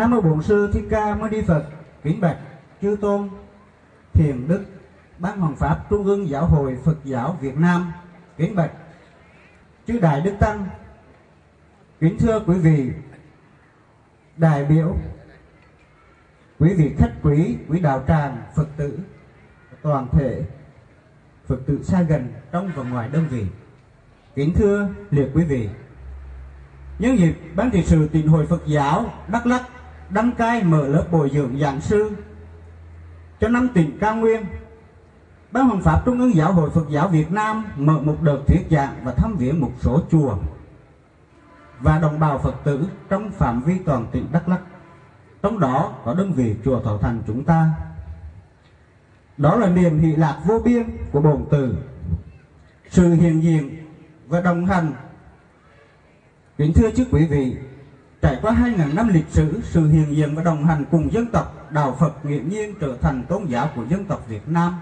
Nam mô Bổn sư Thích Ca Mâu Ni Phật. Kính bạch chư tôn, thiền đức, ban hoàng pháp Trung ương Giáo hội Phật giáo Việt Nam. Kính bạch chư đại đức tăng. Kính thưa quý vị đại biểu, quý vị khách quý, quý đạo tràng, Phật tử, toàn thể Phật tử xa gần trong và ngoài đơn vị. Kính thưa liệt quý vị, Nhân dịp Ban trị sự tịnh hội Phật giáo Đắk Lắk đăng cai mở lớp bồi dưỡng giảng sư cho năm tỉnh cao nguyên. Ban Hoàng Pháp Trung ương Giáo hội Phật giáo Việt Nam mở một đợt thuyết giảng và thăm viếng một số chùa và đồng bào Phật tử trong phạm vi toàn tỉnh Đắk Lắk. Trong đó có đơn vị chùa Thọ Thành chúng ta. Đó là niềm hỷ lạc vô biên của bổn tử, sự hiện diện và đồng hành Kính thưa chư quý vị, trải qua 2.000 năm lịch sử, sự hiện diện và đồng hành cùng dân tộc, Đạo Phật nghiễm nhiên trở thành tôn giáo của dân tộc Việt Nam.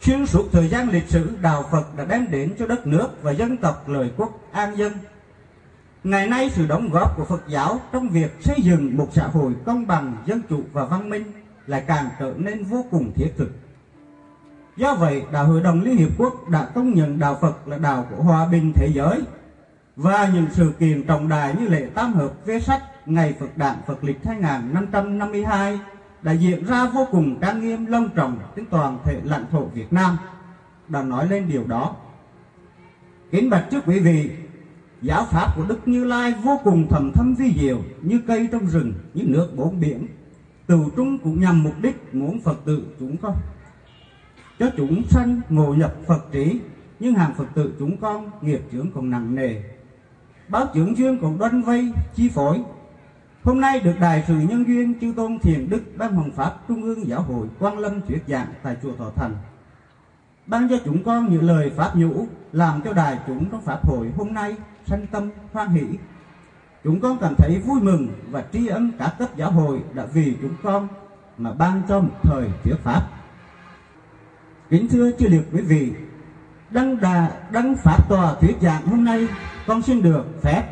Xuyên suốt thời gian lịch sử, Đạo Phật đã đem đến cho đất nước và dân tộc lời quốc an dân. Ngày nay, sự đóng góp của Phật giáo trong việc xây dựng một xã hội công bằng, dân chủ và văn minh lại càng trở nên vô cùng thiết thực. Do vậy, Đạo Hội đồng Liên Hiệp Quốc đã công nhận Đạo Phật là đạo của hòa bình thế giới và những sự kiện trọng đại như lễ tam hợp vê sách ngày Phật đản Phật lịch 2552 đã diễn ra vô cùng trang nghiêm long trọng trên toàn thể lãnh thổ Việt Nam đã nói lên điều đó. Kính bạch trước quý vị, giáo pháp của Đức Như Lai vô cùng thầm thâm vi diệu như cây trong rừng, như nước bốn biển. Từ trung cũng nhằm mục đích muốn Phật tử chúng con cho chúng sanh ngộ nhập Phật trí nhưng hàng Phật tử chúng con nghiệp chướng còn nặng nề báo trưởng duyên còn đoanh vây chi phối. Hôm nay được đại sự nhân duyên chư tôn thiền đức ban hoàng pháp trung ương giáo hội quang lâm thuyết giảng tại chùa thọ thành. Ban cho chúng con những lời pháp nhũ làm cho đài chúng trong pháp hội hôm nay sanh tâm hoan hỷ. Chúng con cảm thấy vui mừng và tri ân cả cấp giáo hội đã vì chúng con mà ban cho một thời thuyết pháp. Kính thưa chư liệt quý vị, đăng đà đăng pháp tòa thuyết giảng hôm nay con xin được phép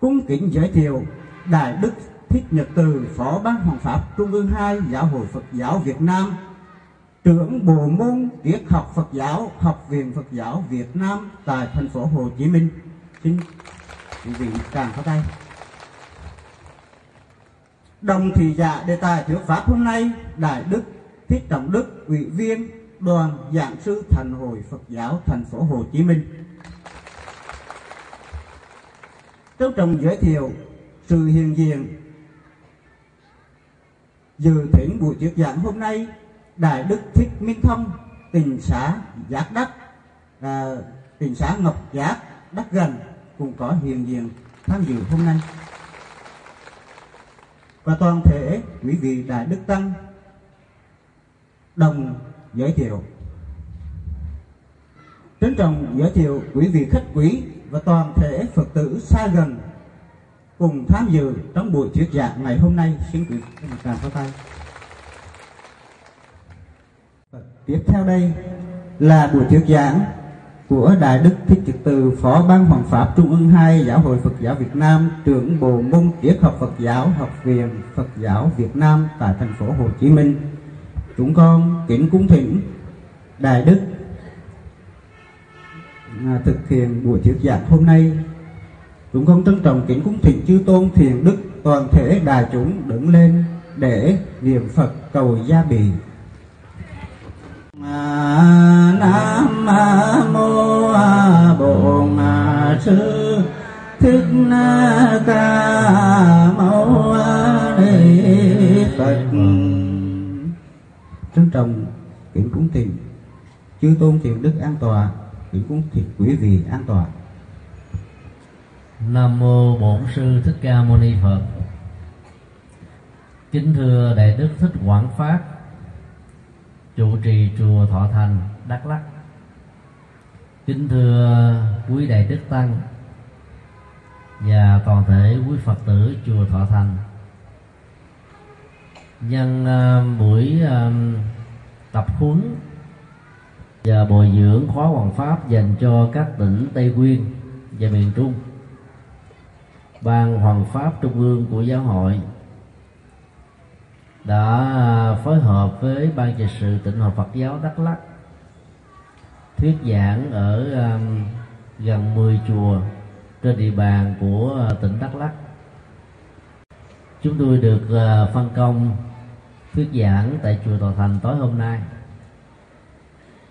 cung kính giới thiệu đại đức thích nhật từ, phó ban hoàng pháp trung ương hai giáo hội phật giáo việt nam, trưởng bộ môn triết học phật giáo, học viện phật giáo việt nam tại thành phố hồ chí minh. Xin quý vị càng có tay. Đồng thị giả đề tài thuyết pháp hôm nay, đại đức thích trọng đức, ủy viên đoàn giảng sư thành hội phật giáo thành phố hồ chí minh. Trân trọng giới thiệu sự hiện diện dự thỉnh buổi thuyết giảng hôm nay đại đức thích minh thông tỉnh xã giác đắc. À, tỉnh xã ngọc giác đắc gần cũng có hiện diện tham dự hôm nay. Và toàn thể quý vị đại đức tăng đồng giới thiệu. Trân trọng giới thiệu quý vị khách quý và toàn thể Phật tử xa gần cùng tham dự trong buổi thuyết giảng ngày hôm nay. Xin quý vị một tràng pháo tay. Tiếp theo đây là buổi thuyết giảng của Đại Đức Thích Trực Từ, Phó Ban Hoàng Pháp Trung ương 2 Giáo hội Phật giáo Việt Nam, trưởng bộ môn triết học Phật giáo, Học viện Phật giáo Việt Nam tại thành phố Hồ Chí Minh. Chúng con kính cung thỉnh Đại Đức À, thực hiện buổi thuyết giảng hôm nay. Chúng con trân trọng kính cúng thỉnh chư tôn thiền đức toàn thể đại chúng đứng lên để niệm phật cầu gia bị à, nam mô bổn sư thích ca mâu ni phật. Trân trọng kính cúng thỉnh chư tôn thiền đức an toàn thì cũng thì quý vị an toàn Nam mô Bổn sư Thích Ca Mâu Ni Phật. Kính thưa đại đức Thích Quảng pháp, trụ trì chùa Thọ Thành, Đắk lắc. kính thưa quý đại đức tăng và toàn thể quý phật tử chùa thọ thành nhân uh, buổi uh, tập huấn và bồi dưỡng khóa hoàng pháp dành cho các tỉnh tây nguyên và miền trung ban hoàng pháp trung ương của giáo hội đã phối hợp với ban trị sự tỉnh hội Phật giáo Đắk lắc thuyết giảng ở um, gần 10 chùa trên địa bàn của tỉnh Đắk lắc. Chúng tôi được uh, phân công thuyết giảng tại chùa Tòa Thành tối hôm nay.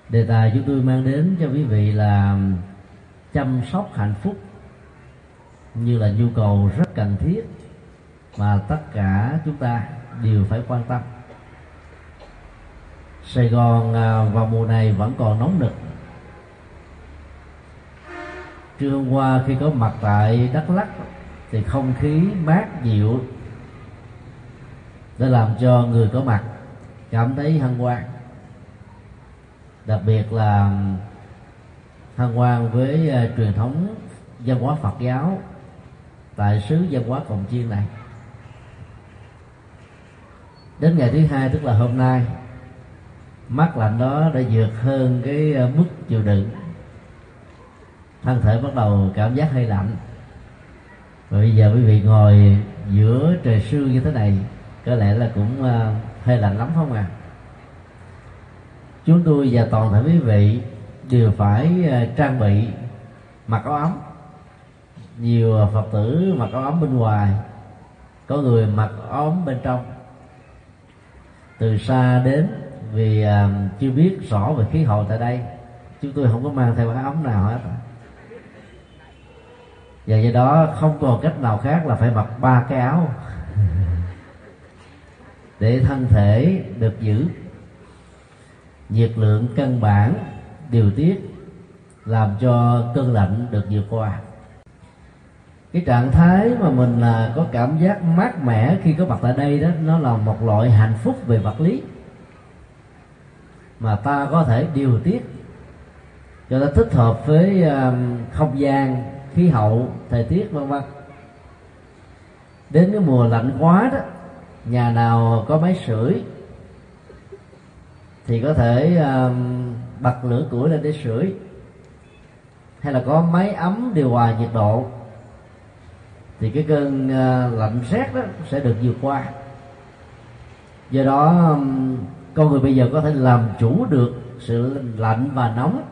Đề tài chúng tôi mang đến cho quý vị là chăm sóc hạnh phúc như là nhu cầu rất cần thiết mà tất cả chúng ta đều phải quan tâm. Sài Gòn à, vào mùa này vẫn còn nóng nực. Trưa hôm qua khi có mặt tại Đắk Lắk thì không khí mát dịu đã làm cho người có mặt cảm thấy hân hoan đặc biệt là hân hoan với uh, truyền thống văn hóa Phật giáo tại xứ văn hóa Cồng Chiên này. Đến ngày thứ hai tức là hôm nay mắt lạnh đó đã vượt hơn cái ờ, mức chịu đựng. Thân thể bắt đầu cảm giác hơi lạnh. Và bây giờ quý vị ngồi giữa trời sương như thế này có lẽ là cũng ờ, hơi lạnh lắm không à chúng tôi và toàn thể quý vị đều phải ờ, trang bị mặc áo ấm. Nhiều phật tử mặc áo ấm bên ngoài có người mặc áo ấm bên trong. Từ xa đến vì uh, chưa biết rõ về khí hậu tại đây chúng tôi không có mang theo áo ấm nào hết. Và do đó không còn cách nào khác là phải mặc ba cái áo để thân thể được giữ nhiệt lượng căn bản, điều tiết, làm cho cơn lạnh được vượt qua. Cái trạng thái mà mình là có cảm giác mát mẻ khi có mặt tại đây đó, nó là một loại hạnh phúc về vật lý mà ta có thể điều tiết. Cho nó thích hợp với um, không gian, khí hậu, thời tiết, vân vân. Đến cái mùa lạnh quá đó, nhà nào có máy sưởi thì có thể um, bật lửa củi lên để sưởi. Hay là có máy ấm điều hòa nhiệt độ. Thì cái cơn uh, lạnh rét đó sẽ được vượt qua. Do đó um, con người bây giờ có thể làm chủ được sự lạnh và nóng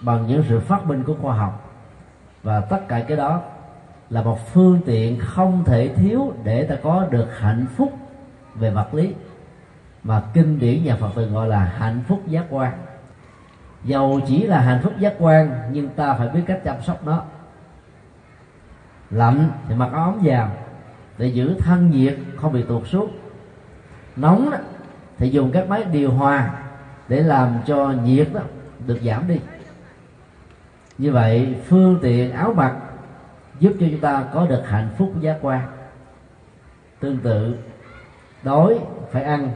bằng những sự phát minh của khoa học. Và tất cả cái đó là một phương tiện không thể thiếu để ta có được hạnh phúc về vật lý mà kinh điển nhà Phật từng gọi là hạnh phúc giác quan. Dầu chỉ là hạnh phúc giác quan nhưng ta phải biết cách chăm sóc nó. Lạnh thì mặc áo ấm vào để giữ thân nhiệt không bị tuột xuống. Nóng đó, thì dùng các máy điều hòa để làm cho nhiệt đó được giảm đi. Như vậy phương tiện áo mặc giúp cho chúng ta có được hạnh phúc giác quan. Tương tự đói phải ăn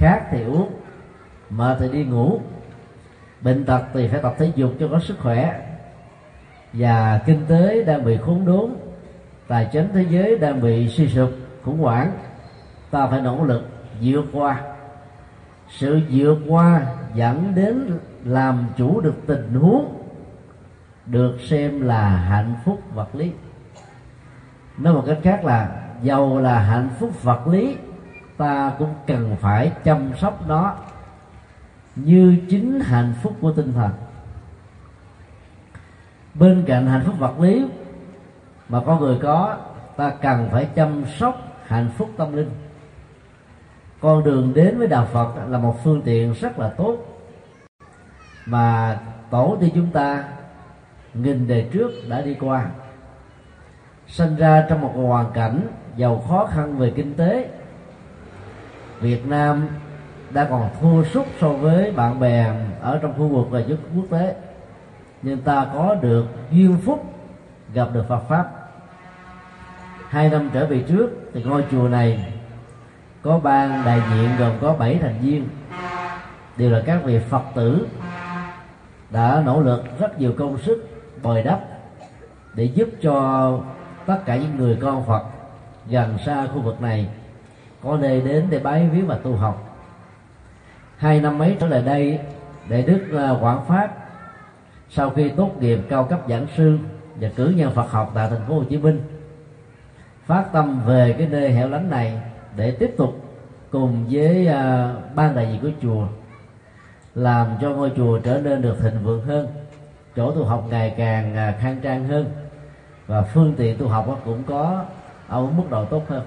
khát thì uống mệt thì đi ngủ. Bệnh tật thì phải tập thể dục cho có sức khỏe. Và kinh tế đang bị khốn đốn, tài chính thế giới đang bị suy sụp, khủng hoảng. Ta phải nỗ lực vượt qua. Sự vượt qua dẫn đến làm chủ được tình huống, được xem là hạnh phúc vật lý. Nói một cách khác là, giàu là hạnh phúc vật lý ta cũng cần phải chăm sóc nó như chính hạnh phúc của tinh thần. Bên cạnh hạnh phúc vật lý mà con người có, ta cần phải chăm sóc hạnh phúc tâm linh. Con đường đến với đạo phật là một phương tiện rất là tốt mà tổ tiên chúng ta, nghìn đời trước đã đi qua. Sinh ra trong một hoàn cảnh giàu khó khăn về kinh tế Việt Nam đã còn thua sút so với bạn bè ở trong khu vực và quốc tế. Nhưng ta có được duyên phúc gặp được Phật pháp. Hai năm trở về trước thì ngôi chùa này có ban đại diện gồm có bảy thành viên. Đều là các vị Phật tử đã nỗ lực rất nhiều công sức, bồi đắp để giúp cho tất cả những người con Phật gần xa khu vực này có nơi đến để bái viếng và tu học. Hai năm mấy trở lại đây đại đức à, quảng phát sau khi tốt nghiệp cao cấp giảng sư và cử nhân Phật học tại thành phố Hồ Chí Minh phát tâm về cái nơi hẻo lánh này để tiếp tục cùng với à, uh, ban đại diện của chùa làm cho ngôi chùa trở nên được thịnh vượng hơn chỗ tu học ngày càng à, khang trang hơn và phương tiện tu học cũng có ở mức độ tốt hơn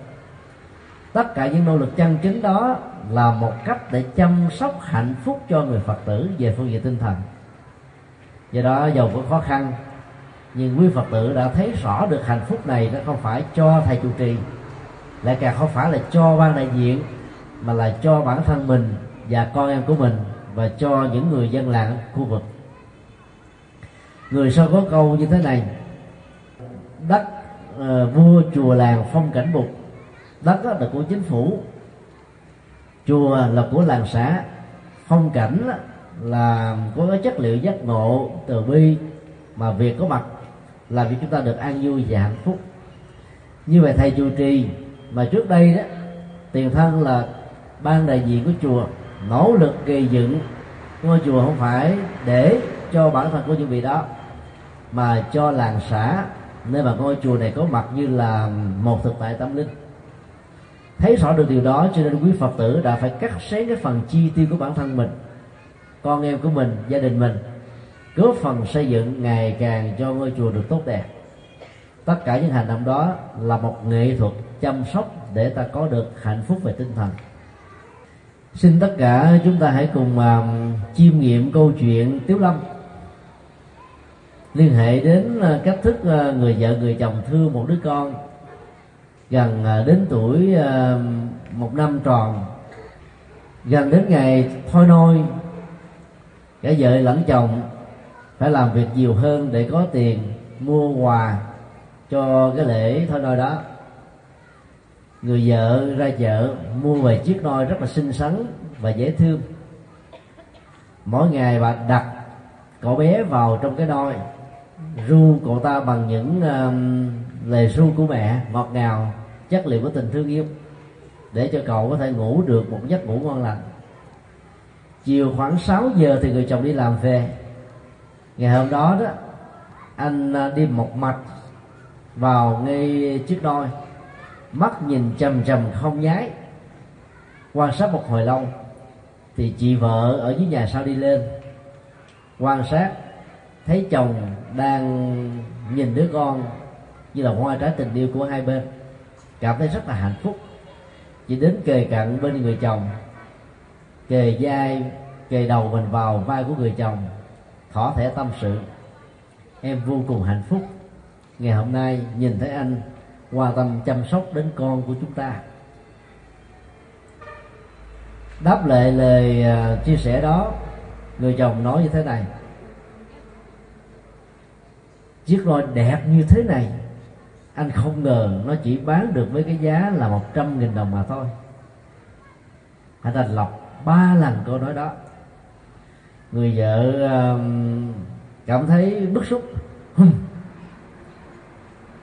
tất cả những nỗ lực chân chính đó là một cách để chăm sóc hạnh phúc cho người phật tử về phương diện tinh thần. Do đó giàu có khó khăn nhưng quý phật tử đã thấy rõ được hạnh phúc này nó không phải cho thầy chủ trì lại càng không phải là cho ban đại diện mà là cho bản thân mình và con em của mình và cho những người dân làng khu vực. Người sau có câu như thế này đất uh, vua chùa làng phong cảnh bục đất là của chính phủ. Chùa là của làng xã. Phong cảnh là có cái chất liệu giác ngộ từ bi mà việc có mặt, làm cho chúng ta được an vui và hạnh phúc. Như vậy thầy chủ trì mà trước đây đó, tiền thân là ban đại diện của chùa, nỗ lực gây dựng. Ngôi chùa không phải để cho bản thân của những vị đó, mà cho làng xã. Nơi mà ngôi chùa này có mặt như là một thực tại tâm linh thấy rõ được điều đó cho nên quý phật tử đã phải cắt xén cái phần chi tiêu của bản thân mình con em của mình gia đình mình góp phần xây dựng ngày càng cho ngôi chùa được tốt đẹp. Tất cả những hành động đó là một nghệ thuật chăm sóc để ta có được hạnh phúc về tinh thần. Xin tất cả chúng ta hãy cùng uh, chiêm nghiệm câu chuyện tiếu lâm. Liên hệ đến uh, cách thức uh, người vợ người chồng thương một đứa con gần à, đến tuổi à, một năm tròn. Gần đến ngày thôi nôi cả vợ lẫn chồng phải làm việc nhiều hơn để có tiền mua quà cho cái lễ thôi nôi đó. Người vợ ra chợ mua về chiếc nôi rất là xinh xắn và dễ thương. Mỗi ngày bà đặt cậu bé vào trong cái nôi ru cậu ta bằng những uh, lời ru của mẹ ngọt ngào chất liệu của tình thương yêu, để cho cậu có thể ngủ được một giấc ngủ ngon lành. Chiều khoảng 6 giờ thì người chồng đi làm về. Ngày hôm đó đó, anh à, đi một mạch vào ngay chiếc đôi, mắt nhìn trầm trầm không nháy. Quan sát một hồi lâu thì chị vợ ở dưới nhà sau đi lên. Quan sát, thấy chồng đang nhìn đứa con như là hoa trái tình yêu của hai bên cảm thấy rất là hạnh phúc. Chỉ đến kề cận bên người chồng, kề vai, kề đầu mình vào vai của người chồng, thỏ thẻ tâm sự. Em vô cùng hạnh phúc. Ngày hôm nay nhìn thấy anh quan tâm chăm sóc đến con của chúng ta. Đáp lại lời à, chia sẻ đó, người chồng nói như thế này. Chiếc roi đẹp như thế này anh không ngờ nó chỉ bán được với cái giá là một trăm nghìn đồng mà thôi. Anh thành lọc ba lần câu nói đó. Người vợ um, cảm thấy bức xúc.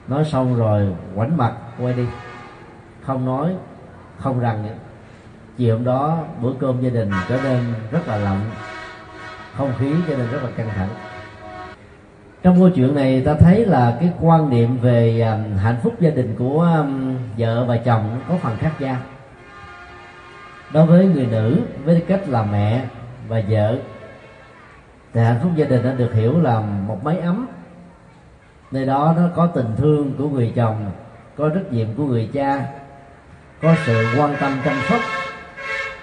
Nói xong rồi quảnh mặt, quay đi. Không nói, không rằng nữa. Chiều hôm đó, bữa cơm gia đình trở nên rất là lạnh. Không khí trở nên rất là căng thẳng trong câu chuyện này ta thấy là cái quan niệm về à, hạnh phúc gia đình của à, vợ và chồng có phần khác nhau. Đối với người nữ với cách là mẹ và vợ, thì hạnh phúc gia đình đã được hiểu là một mái ấm. Nơi đó nó có tình thương của người chồng, có trách nhiệm của người cha, có sự quan tâm chăm sóc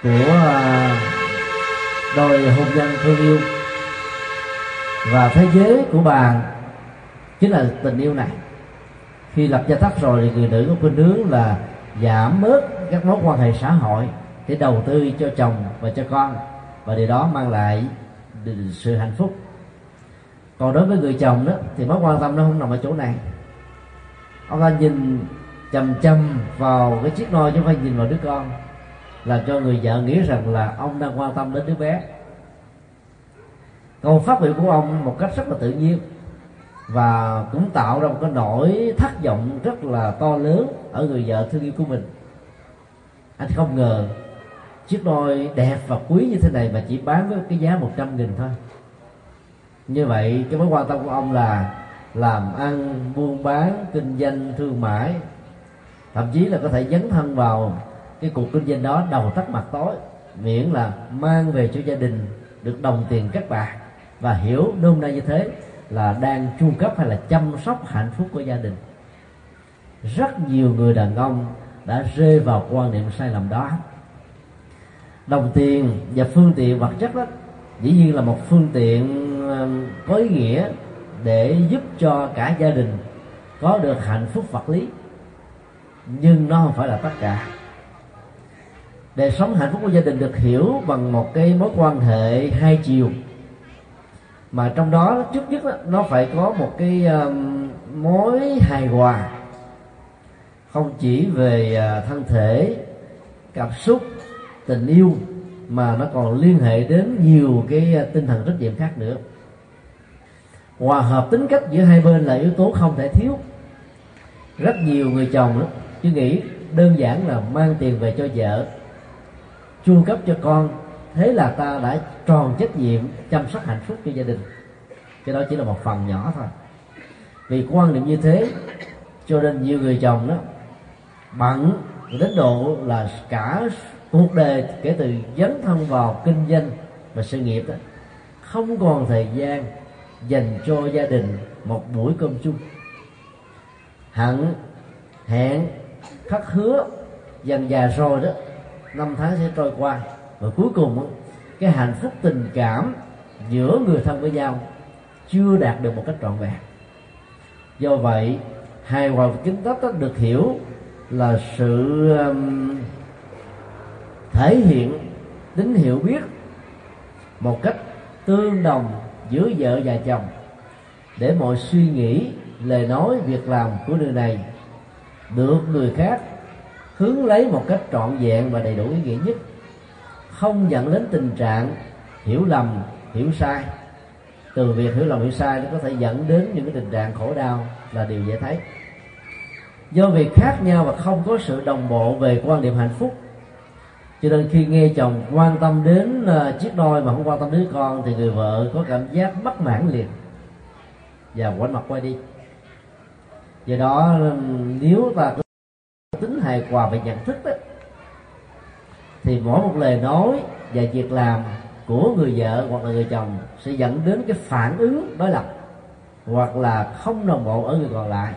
của à, đôi hôn nhân thương yêu và thế giới của bà chính là tình yêu này. Khi lập gia thất rồi thì người nữ có khuynh hướng là giảm bớt các mối quan hệ xã hội để đầu tư cho chồng và cho con. Và điều đó mang lại sự hạnh phúc. Còn đối với người chồng đó, thì mối quan tâm nó không nằm ở chỗ này. Ông ta nhìn chầm chầm vào cái chiếc nôi chứ không phải nhìn vào đứa con, làm cho người vợ nghĩ rằng là ông đang quan tâm đến đứa bé câu phát biểu của ông một cách rất là tự nhiên và cũng tạo ra một cái nỗi thất vọng rất là to lớn ở người vợ thương yêu của mình. Anh không ngờ chiếc đôi đẹp và quý như thế này mà chỉ bán với cái giá 100 nghìn thôi. Như vậy, cái mối quan tâm của ông là làm ăn, buôn bán, kinh doanh, thương mại. Thậm chí là có thể dấn thân vào cái cuộc kinh doanh đó đầu tắt mặt tối, miễn là mang về cho gia đình được đồng tiền các bạn và hiểu nôm na như thế là đang chu cấp hay là chăm sóc hạnh phúc của gia đình. Rất nhiều người đàn ông đã rơi vào quan niệm sai lầm đó. Đồng tiền và phương tiện vật chất đó dĩ nhiên là một phương tiện có ý nghĩa để giúp cho cả gia đình có được hạnh phúc vật lý. Nhưng nó không phải là tất cả. Đời sống hạnh phúc của gia đình được hiểu bằng một cái mối quan hệ hai chiều mà trong đó trước nhất nó phải có một cái um, mối hài hòa. Không chỉ về uh, thân thể cảm xúc tình yêu mà nó còn liên hệ đến nhiều cái à, tinh thần trách nhiệm khác nữa. Hòa hợp tính cách giữa hai bên là yếu tố không thể thiếu. Rất nhiều người chồng đó chứ nghĩ đơn giản là mang tiền về cho vợ chu cấp cho con thế là ta đã tròn trách nhiệm chăm sóc hạnh phúc cho gia đình. Cái đó chỉ là một phần nhỏ thôi. Vì quan niệm như thế, cho nên nhiều người chồng đó bận đến độ là cả cuộc đời, kể từ dấn thân vào kinh doanh và sự nghiệp đó, không còn thời gian dành cho gia đình một buổi cơm chung. Hẳn, hẹn, khắc hứa, dần già rồi đó, năm tháng sẽ trôi qua và cuối cùng cái hạnh phúc tình cảm giữa người thân với nhau chưa đạt được một cách trọn vẹn. Do vậy hài hòa và kính tóc được hiểu là sự um, thể hiện tính hiểu biết một cách tương đồng giữa vợ và chồng để mọi suy nghĩ lời nói việc làm của người này được người khác hướng lấy một cách trọn vẹn và đầy đủ ý nghĩa nhất không dẫn đến tình trạng hiểu lầm hiểu sai. Từ việc hiểu lầm hiểu sai nó có thể dẫn đến những cái tình trạng khổ đau là điều dễ thấy. Do việc khác nhau và không có sự đồng bộ về quan điểm hạnh phúc. Cho nên khi nghe chồng quan tâm đến ờ, chiếc đôi mà không quan tâm đến con thì người vợ có cảm giác bất mãn liền và quay mặt quay đi. Do đó nếu ta có tính hài hòa về nhận thức đó, thì mỗi một lời nói và việc làm của người vợ hoặc là người chồng sẽ dẫn đến cái phản ứng đối lập hoặc là không đồng bộ ở người còn lại.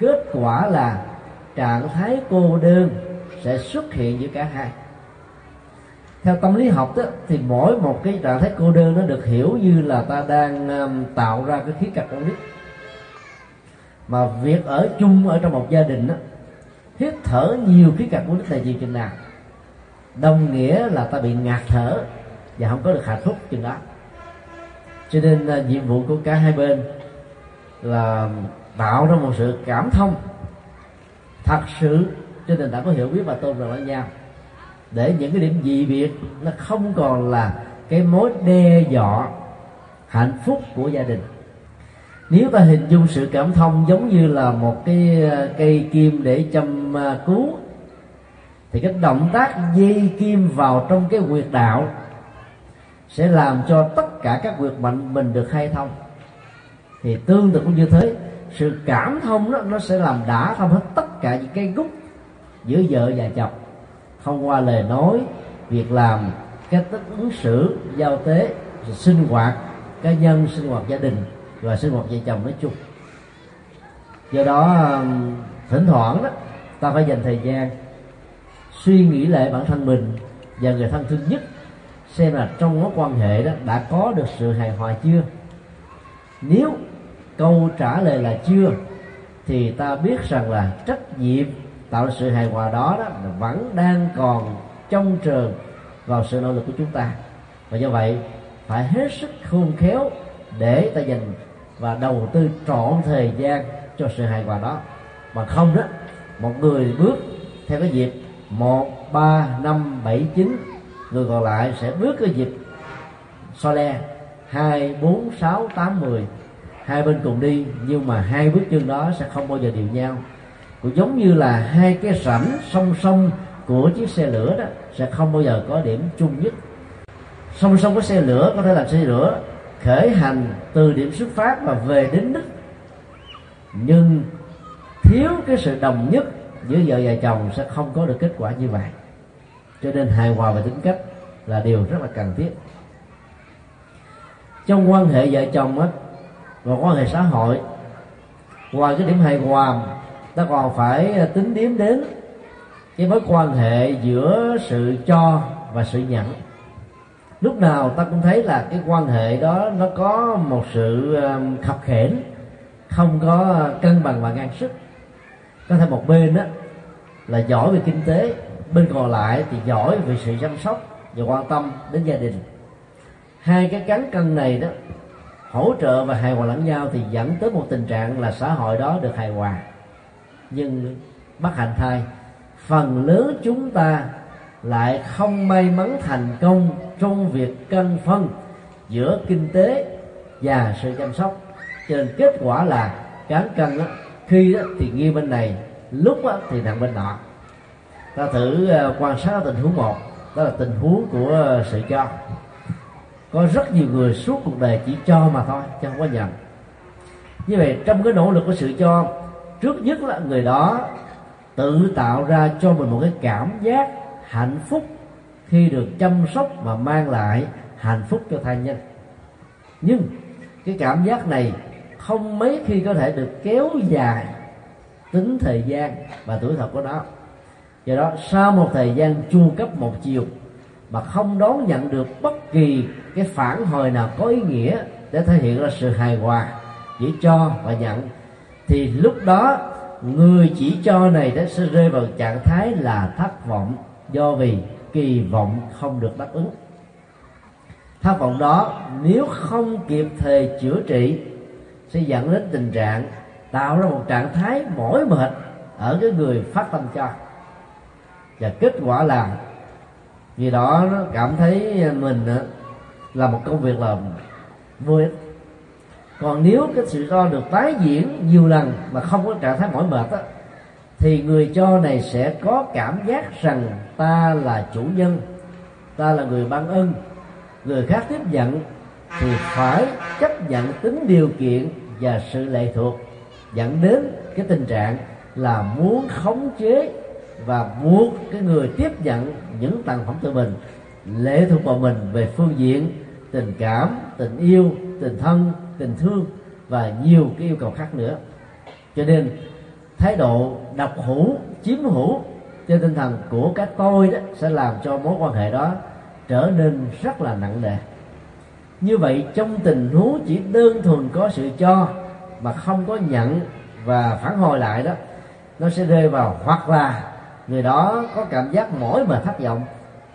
Kết quả là trạng thái cô đơn sẽ xuất hiện giữa cả hai. Theo tâm lý học đó, thì mỗi một cái trạng thái cô đơn nó được hiểu như là ta đang um, tạo ra cái khí carbonic mà việc ở chung ở trong một gia đình đó, hít thở nhiều khí carbonic là gì chừng nào? Đồng nghĩa là ta bị ngạt thở và không có được hạnh phúc chừng đó. Cho nên uh, nhiệm vụ của cả hai bên là tạo ra một sự cảm thông thật sự. Trên nền tảng có hiểu biết và tôn trọng lẫn nhau. Để những cái điểm dị biệt nó không còn là cái mối đe dọa hạnh phúc của gia đình. Nếu ta hình dung sự cảm thông giống như là một cái à, cây kim để châm à, cứu thì cái động tác dây kim vào trong cái quyệt đạo sẽ làm cho tất cả các quyệt mạnh mình được khai thông. Thì tương tự cũng như thế, sự cảm thông đó, nó sẽ làm đã thông hết tất cả những cái gút giữa vợ và chồng. Thông qua lời nói, việc làm cách thức ứng xử, giao tế sinh hoạt, cá nhân, sinh hoạt gia đình và sinh hoạt vợ chồng nói chung. Do đó thỉnh thoảng đó, ta phải dành thời gian suy nghĩ lại bản thân mình và người thân thương nhất xem là trong mối quan hệ đó đã có được sự hài hòa chưa? Nếu câu trả lời là chưa thì ta biết rằng là trách nhiệm tạo sự hài hòa đó, đó vẫn đang còn trong trường vào sự nỗ lực của chúng ta. Và do vậy phải hết sức khôn khéo để ta dành và đầu tư trọn thời gian cho sự hài hòa đó. Mà không đó một người bước theo cái dịp một ba năm bảy chín. Người còn lại sẽ bước cái dịp so le hai bốn sáu tám mười. Hai bên cùng đi, nhưng mà hai bước chân đó sẽ không bao giờ đều nhau. Cũng giống như là hai cái rãnh song song của chiếc xe lửa đó sẽ không bao giờ có điểm chung nhất. Song song với xe lửa có thể là xe lửa khởi hành từ điểm xuất phát và về đến đích. Nhưng thiếu cái sự đồng nhất giữa vợ và chồng sẽ không có được kết quả như vậy. Cho nên hài hòa về tính cách là điều rất là cần thiết. Trong quan hệ vợ chồng á, và quan hệ xã hội, ngoài cái điểm hài hòa, ta còn phải tính điểm đến cái mối quan hệ giữa sự cho và sự nhận. Lúc nào ta cũng thấy là cái quan hệ đó nó có một sự khập khểnh không có cân bằng và ngang sức có thể một bên đó là giỏi về kinh tế bên còn lại thì giỏi về sự chăm sóc và quan tâm đến gia đình. Hai cái cán cân này đó hỗ trợ và hài hòa lẫn nhau thì dẫn tới một tình trạng là xã hội đó được hài hòa. Nhưng bất hạnh thay phần lớn chúng ta lại không may mắn thành công trong việc cân phân giữa kinh tế và sự chăm sóc. Cho nên kết quả là cán cân đó, khi đó thì nghiêng bên này, lúc đó thì nặng bên nọ. Ta thử ờ, quan sát tình huống một, đó là tình huống của ờ, sự cho. Có rất nhiều người suốt cuộc đời chỉ cho mà thôi, chứ không có nhận. Như vậy, trong cái nỗ lực của sự cho, trước nhất là người đó tự tạo ra cho mình một cái cảm giác hạnh phúc khi được chăm sóc và mang lại hạnh phúc cho thai nhân. Nhưng, cái cảm giác này không mấy khi có thể được kéo dài tính thời gian và tuổi thọ của nó. Do đó, sau một thời gian chu cấp một chiều mà không đón nhận được bất kỳ cái phản hồi nào có ý nghĩa để thể hiện ra sự hài hòa chỉ cho và nhận, thì lúc đó người chỉ cho này đã sẽ rơi vào trạng thái là thất vọng do vì kỳ vọng không được đáp ứng. Thất vọng đó nếu không kịp thời chữa trị sẽ dẫn đến tình trạng tạo ra một trạng thái mỏi mệt ở cái người phát tâm cho. Và kết quả là, vì đó nó cảm thấy mình là một công việc là vô ích. Còn nếu cái sự cho được tái diễn nhiều lần mà không có trạng thái mỏi mệt á, thì người cho này sẽ có cảm giác rằng ta là chủ nhân, ta là người ban ân người khác tiếp nhận thì phải chấp nhận tính điều kiện và sự lệ thuộc dẫn đến cái tình trạng là muốn khống chế và buộc cái người tiếp nhận những tặng phẩm từ mình, lệ thuộc vào mình về phương diện tình cảm, tình yêu, tình thân, tình thương và nhiều cái yêu cầu khác nữa. Cho nên, thái độ độc hữu, chiếm hữu trên tinh thần của cái tôi đó sẽ làm cho mối quan hệ đó trở nên rất là nặng nề như vậy, trong tình huống chỉ đơn thuần có sự cho mà không có nhận và phản hồi lại đó, nó sẽ rơi vào hoặc là người đó có cảm giác mỏi mà thất vọng,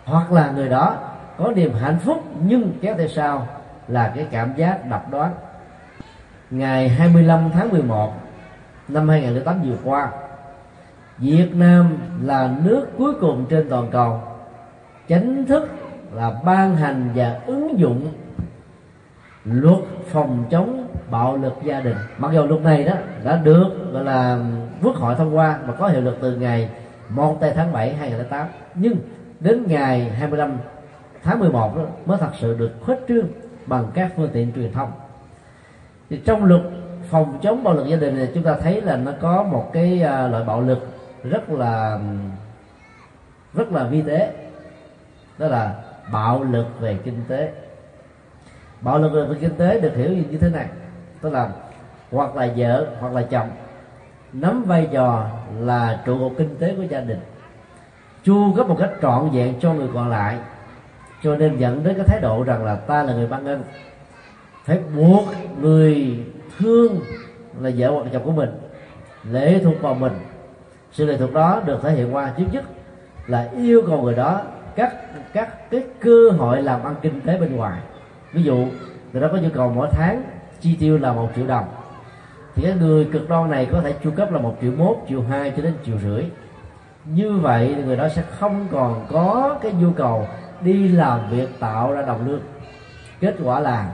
hoặc là người đó có niềm hạnh phúc nhưng kéo theo sau là cái cảm giác độc đoán. Ngày 25 tháng 11 năm 2008 vừa qua, Việt Nam là nước cuối cùng trên toàn cầu, chính thức là ban hành và ứng dụng luật phòng chống bạo lực gia đình. Mặc dù luật này đó đã được gọi là quốc hội thông qua và có hiệu lực từ ngày 1 tây tháng 7 2008 nhưng đến ngày 25 tháng 11 đó, mới thật sự được khuếch trương bằng các phương tiện truyền thông. Thì trong luật phòng chống bạo lực gia đình này chúng ta thấy là nó có một cái à, loại bạo lực rất là rất là vi tế. Đó là bạo lực về kinh tế bạo lực về kinh tế được hiểu như thế này. Tức là, hoặc là vợ, hoặc là chồng, nắm vai trò là trụ cột kinh tế của gia đình, chu cấp một cách trọn vẹn cho người còn lại. Cho nên dẫn đến cái thái độ rằng là ta là người ban ân. Phải buộc người thương là vợ hoặc chồng của mình lễ thuộc vào mình. Sự lệ thuộc đó được thể hiện qua trước nhất là yêu cầu người đó các các cái cơ hội làm ăn kinh tế bên ngoài ví dụ, người đó có nhu cầu mỗi tháng chi tiêu là một triệu đồng. Thì cái người cực đoan này có thể chu cấp là một triệu mốt, triệu hai cho đến triệu rưỡi. Như vậy thì người đó sẽ không còn có cái nhu cầu đi làm việc tạo ra đồng lương. Kết quả là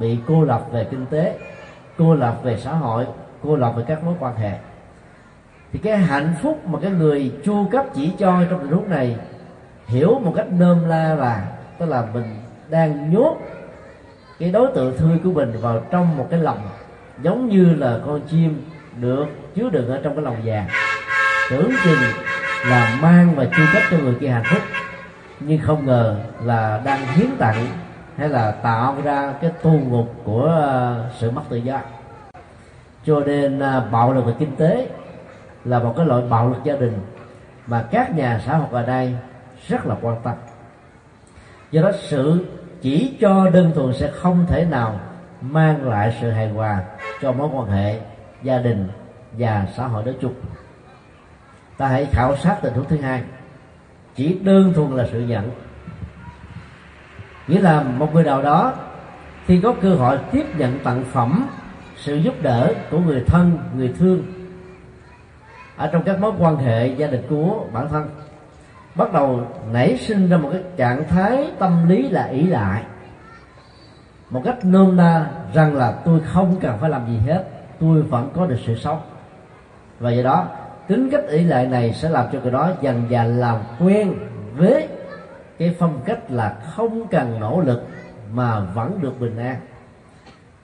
bị cô lập về kinh tế, cô lập về xã hội, cô lập về các mối quan hệ. Thì cái hạnh phúc mà cái người chu cấp chỉ cho trong tình huống này, hiểu một cách nôm la là, tức là mình đang nhốt cái đối tượng thương của mình vào trong một cái lòng giống như là con chim được, chứa đựng ở trong cái lòng vàng. Tưởng chừng là mang và chu cấp cho người kia hạnh phúc, nhưng không ngờ là đang hiến tặng hay là tạo ra cái tu ngục của ờ, sự mất tự do. Cho nên ờ, bạo lực về kinh tế là một cái loại bạo lực gia đình mà các nhà xã hội ở đây rất là quan tâm. Do đó sự chỉ cho đơn thuần sẽ không thể nào mang lại sự hài hòa cho mối quan hệ gia đình và xã hội nói chung. Ta hãy khảo sát tình huống thứ hai. Chỉ đơn thuần là sự nhận nghĩa là một người nào đó khi có cơ hội tiếp nhận tặng phẩm, sự giúp đỡ của người thân, người thương ở trong các mối quan hệ gia đình của bản thân bắt đầu nảy sinh ra một cái trạng thái tâm lý là ỷ lại. Một cách nôm na rằng là tôi không cần phải làm gì hết, tôi vẫn có được sự sống. Và do đó, tính cách ỷ lại này sẽ làm cho người đó dần dần làm quen với cái phong cách là không cần nỗ lực mà vẫn được bình an.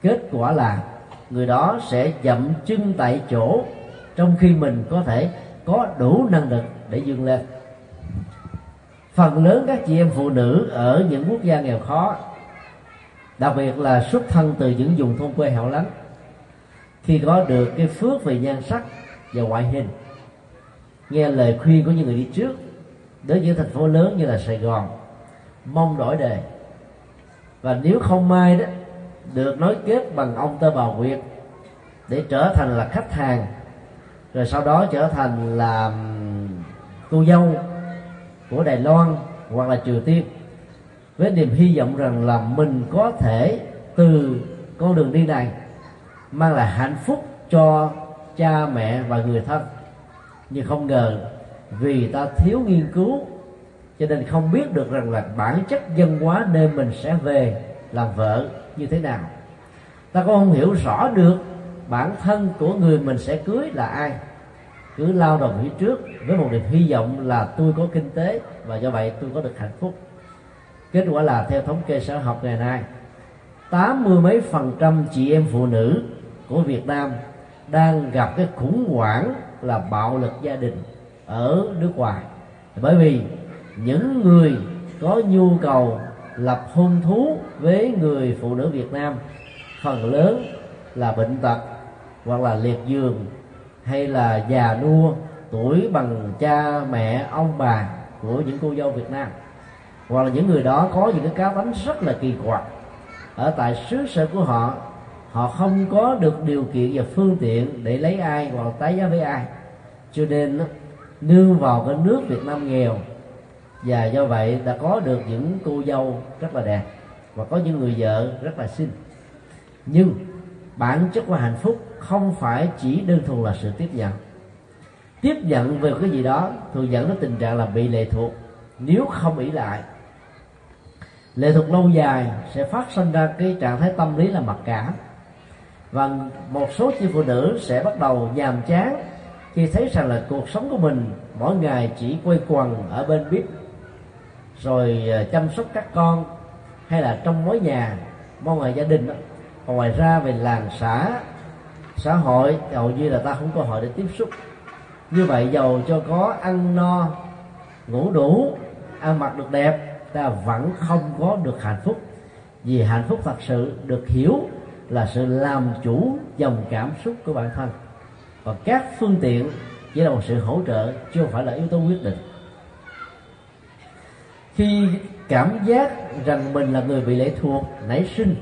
Kết quả là người đó sẽ dậm chân tại chỗ trong khi mình có thể có đủ năng lực để vươn lên phần lớn các chị em phụ nữ ở những quốc gia nghèo khó, đặc biệt là xuất thân từ những vùng thôn quê hẻo lánh khi có được cái phước về nhan sắc và ngoại hình. Nghe lời khuyên của những người đi trước, đến những thành phố lớn như là Sài Gòn, mong đổi đề và nếu không may đó, được nối kết bằng ông tơ bà Nguyệt để trở thành là khách hàng, rồi sau đó trở thành là cô dâu của Đài Loan hoặc là Triều Tiên, với niềm hy vọng rằng là mình có thể từ con đường đi này mang lại hạnh phúc cho cha mẹ và người thân. Nhưng không ngờ vì ta thiếu nghiên cứu, cho nên không biết được rằng là bản chất dân hóa nơi mình sẽ về làm vợ như thế nào. Ta cũng không hiểu rõ được bản thân của người mình sẽ cưới là ai cứ lao động phía trước với một niềm hy vọng là tôi có kinh tế và do vậy tôi có được hạnh phúc. Kết quả là theo thống kê xã học ngày nay, tám mươi mấy phần trăm chị em phụ nữ của Việt Nam đang gặp cái khủng hoảng là bạo lực gia đình ở nước ngoài. Bởi vì những người có nhu cầu lập hôn thú với người phụ nữ Việt Nam phần lớn là bệnh tật hoặc là liệt giường hay là già nua, tuổi bằng cha, mẹ, ông, bà của những cô dâu Việt Nam. Hoặc là những người đó có những cái cá tính rất là kỳ quặc. Ở tại xứ sở của họ họ không có được điều kiện và phương tiện để lấy ai hoặc tái giá với ai. Cho nên, nương vào cái nước Việt Nam nghèo. Và do vậy đã có được những cô dâu rất là đẹp và có những người vợ rất là xinh. Nhưng bản chất của hạnh phúc không phải chỉ đơn thuần là sự tiếp nhận tiếp nhận về cái gì đó, thường dẫn đến tình trạng là bị lệ thuộc, nếu không ỷ lại. Lệ thuộc lâu dài sẽ phát sinh ra cái trạng thái tâm lý là mặc cảm. Và một số chị phụ nữ sẽ bắt đầu nhàm chán khi thấy rằng là cuộc sống của mình mỗi ngày chỉ quay quần ở bên bếp, rồi ờ, chăm sóc các con, hay là trong mối nhà, mong ngoài gia đình đó. còn ngoài ra về làng xã xã hội, hầu như là ta không có hội để tiếp xúc. Như vậy giàu cho có, ăn no, ngủ đủ, ăn mặc được đẹp, ta vẫn không có được hạnh phúc. Vì hạnh phúc thật sự được hiểu là sự làm chủ dòng cảm xúc của bản thân. Và các phương tiện chỉ là một sự hỗ trợ, chứ không phải là yếu tố quyết định. Khi cảm giác rằng mình là người bị lệ thuộc, nảy sinh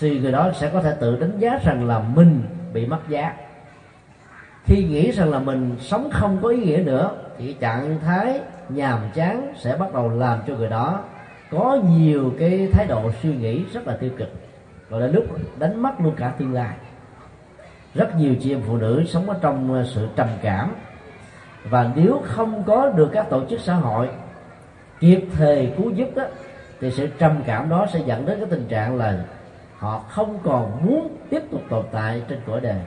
thì người đó sẽ có thể tự đánh giá rằng là mình bị mất giá. Khi nghĩ rằng là mình sống không có ý nghĩa nữa, thì trạng thái nhàm chán sẽ bắt đầu làm cho người đó có nhiều cái thái độ suy nghĩ rất là tiêu cực và đến lúc đánh mất luôn cả tương lai. Rất nhiều chị em phụ nữ sống ở trong ờ, sự trầm cảm. Và nếu không có được các tổ chức xã hội kịp thời cứu giúp đó thì sự trầm cảm đó sẽ dẫn đến cái tình trạng là họ không còn muốn tiếp tục tồn tại trên cõi đời.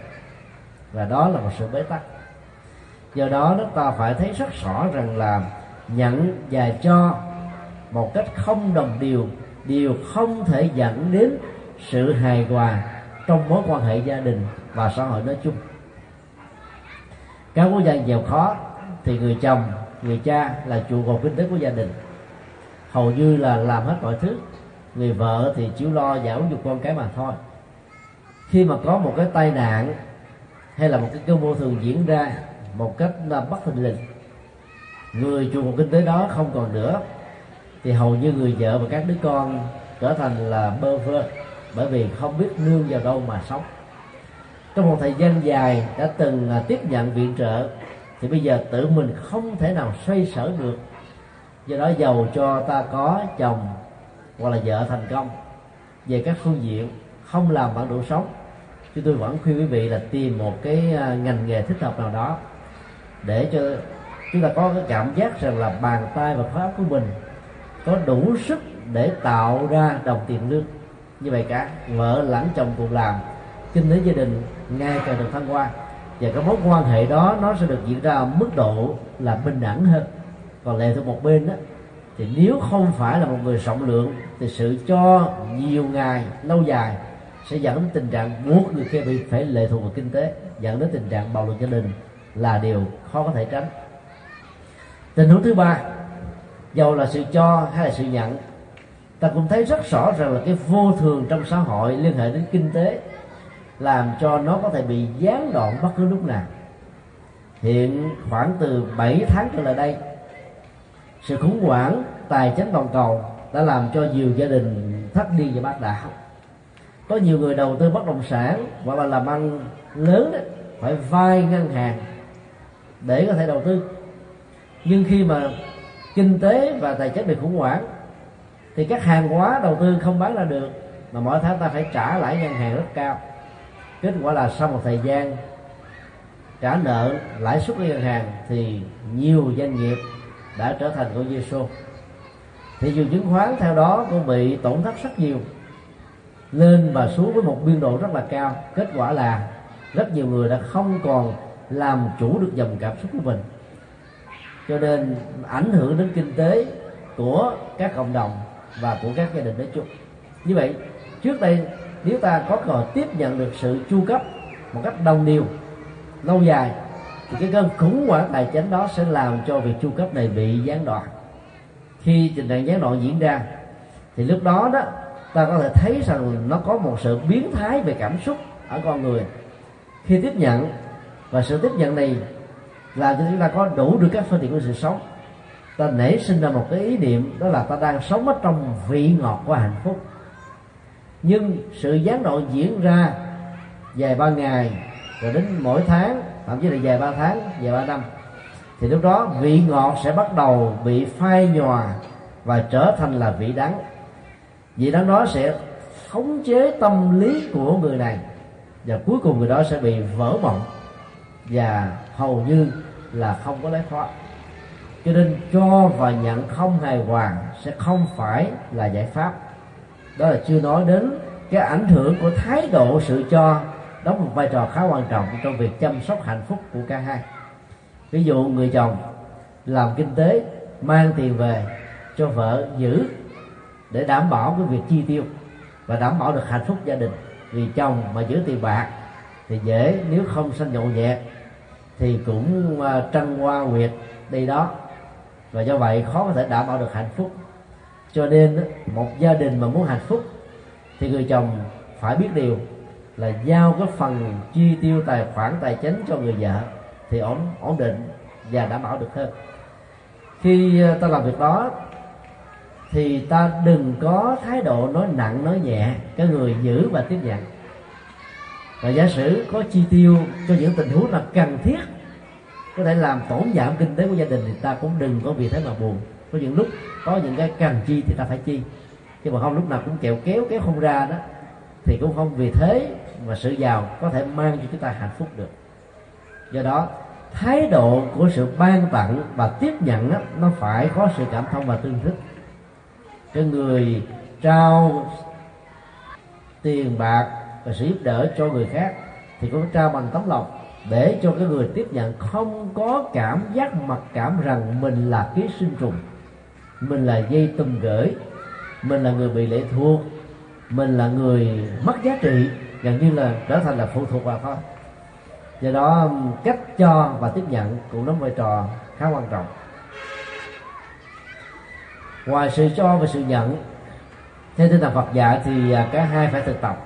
Và đó là một sự bế tắc. Do đó chúng ta phải thấy rất rõ rằng là nhận và cho một cách không đồng điều đều không thể dẫn đến sự hài hòa trong mối quan hệ gia đình và xã hội nói chung. Các quốc gia nghèo khó thì người chồng, người cha là trụ cột kinh tế của gia đình. Hầu như là làm hết mọi thứ người vợ thì chỉ lo giáo dục con cái mà thôi. Khi mà có một cái tai nạn, hay là một cái cơ vô thường diễn ra một cách là bất thình lình, người trụ một kinh tế đó không còn nữa, thì hầu như người vợ và các đứa con trở thành là bơ vơ, bởi vì không biết nương vào đâu mà sống. Trong một thời gian dài đã từng tiếp nhận viện trợ, thì bây giờ tự mình không thể nào xoay sở được. Do đó giàu cho ta có chồng hoặc là vợ thành công. Về các phương diện, không làm bản đủ sống chứ tôi vẫn khuyên quý vị là tìm một cái à, ngành nghề thích hợp nào đó để cho chúng ta có cái cảm giác rằng là bàn tay và khóa của mình có đủ sức để tạo ra đồng tiền lương. Như vậy cả, vợ lẫn chồng cùng làm, kinh tế gia đình ngay càng được thăng hoa và cái mối quan hệ đó nó sẽ được diễn ra ở mức độ là bình đẳng hơn. Còn lệ thuộc một bên đó thì nếu không phải là một người rộng lượng, thì sự cho nhiều ngày, lâu dài sẽ dẫn đến tình trạng buộc người kia bị phải lệ thuộc vào kinh tế, dẫn đến tình trạng bạo lực gia đình là điều khó có thể tránh. Tình huống thứ ba, dầu là sự cho hay là sự nhận, ta cũng thấy rất rõ rằng là cái vô thường trong xã hội liên hệ đến kinh tế làm cho nó có thể bị gián đoạn bất cứ lúc nào. Hiện khoảng từ 7 tháng trở lại đây sự khủng hoảng tài chính toàn cầu đã làm cho nhiều gia đình thất điên và bác đạo có nhiều người đầu tư bất động sản hoặc là làm ăn lớn đấy phải vay ngân hàng để có thể đầu tư. Nhưng khi mà kinh tế và tài chính bị khủng hoảng, thì các hàng hóa đầu tư không bán ra được mà mỗi tháng ta phải trả lãi ngân hàng rất cao. Kết quả là sau một thời gian trả nợ, lãi suất của ngân hàng thì nhiều doanh nghiệp đã trở thành con Giêsu thị trường chứng khoán theo đó cũng bị tổn thất rất nhiều. Lên và xuống với một biên độ rất là cao. Kết quả là rất nhiều người đã không còn làm chủ được dòng cảm xúc của mình. Cho nên ảnh hưởng đến kinh tế của các cộng đồng và của các gia đình nói chung. Như vậy, trước đây nếu ta có cơ hội tiếp nhận được sự chu cấp một cách đồng đều, lâu dài thì cái cơn khủng hoảng tài chính đó sẽ làm cho việc chu cấp này bị gián đoạn. Khi tình trạng gián đoạn diễn ra, thì lúc đó đó, ta có thể thấy rằng nó có một sự biến thái về cảm xúc ở con người. Khi tiếp nhận, và sự tiếp nhận này làm cho chúng ta có đủ được các phương tiện của sự sống. Ta nảy sinh ra một cái ý niệm đó là ta đang sống ở trong vị ngọt của hạnh phúc. Nhưng sự gián đoạn diễn ra vài ba ngày, rồi đến mỗi tháng thậm chí là dài ba tháng, dài ba năm. Thì lúc đó vị ngọt sẽ bắt đầu bị phai nhòa và trở thành là vị đắng. Vị đắng đó sẽ khống chế tâm lý của người này và cuối cùng người đó sẽ bị vỡ mộng và hầu như là không có lấy thoát. Cho nên cho và nhận không hài hòa sẽ không phải là giải pháp. Đó là chưa nói đến cái ảnh hưởng của thái độ sự cho đóng một vai trò khá quan trọng trong việc chăm sóc hạnh phúc của cả hai. Ví dụ, người chồng làm kinh tế, mang tiền về cho vợ giữ để đảm bảo cái việc chi tiêu và đảm bảo được hạnh phúc gia đình. Vì chồng mà giữ tiền bạc thì dễ, nếu không sanh nhậu nhẹt thì cũng à, trăng hoa nguyệt đây đó. Và do vậy khó có thể đảm bảo được hạnh phúc. Cho nên một gia đình mà muốn hạnh phúc thì người chồng phải biết điều là giao cái phần chi tiêu tài khoản tài chính cho người vợ, thì ổn ổn định và đảm bảo được hơn. Khi ờ, ta làm việc đó, thì ta đừng có thái độ nói nặng, nói nhẹ, cái người giữ và tiếp nhận. Và giả sử có chi tiêu cho những tình huống là cần thiết, có thể làm tổn giảm kinh tế của gia đình thì ta cũng đừng có vì thế mà buồn. Có những lúc có những cái cần chi thì ta phải chi chứ mà không lúc nào cũng kẹo kéo kéo không ra đó, thì cũng không vì thế và sự giàu có thể mang cho chúng ta hạnh phúc được. Do đó thái độ của sự ban tặng và tiếp nhận đó, nó phải có sự cảm thông và tương thích. Cái người trao tiền bạc và sự giúp đỡ cho người khác thì cũng trao bằng tấm lòng để cho cái người tiếp nhận không có cảm giác mặc cảm rằng mình là ký sinh trùng mình là dây tùm gửi mình là người bị lệ thuộc mình là người mất giá trị gần như là trở thành là phụ thuộc vào thôi do đó, cách cho và tiếp nhận cũng đóng vai trò khá quan trọng. Ngoài sự cho và sự nhận, theo tinh thần Phật dạy thì à, cả hai phải thực tập.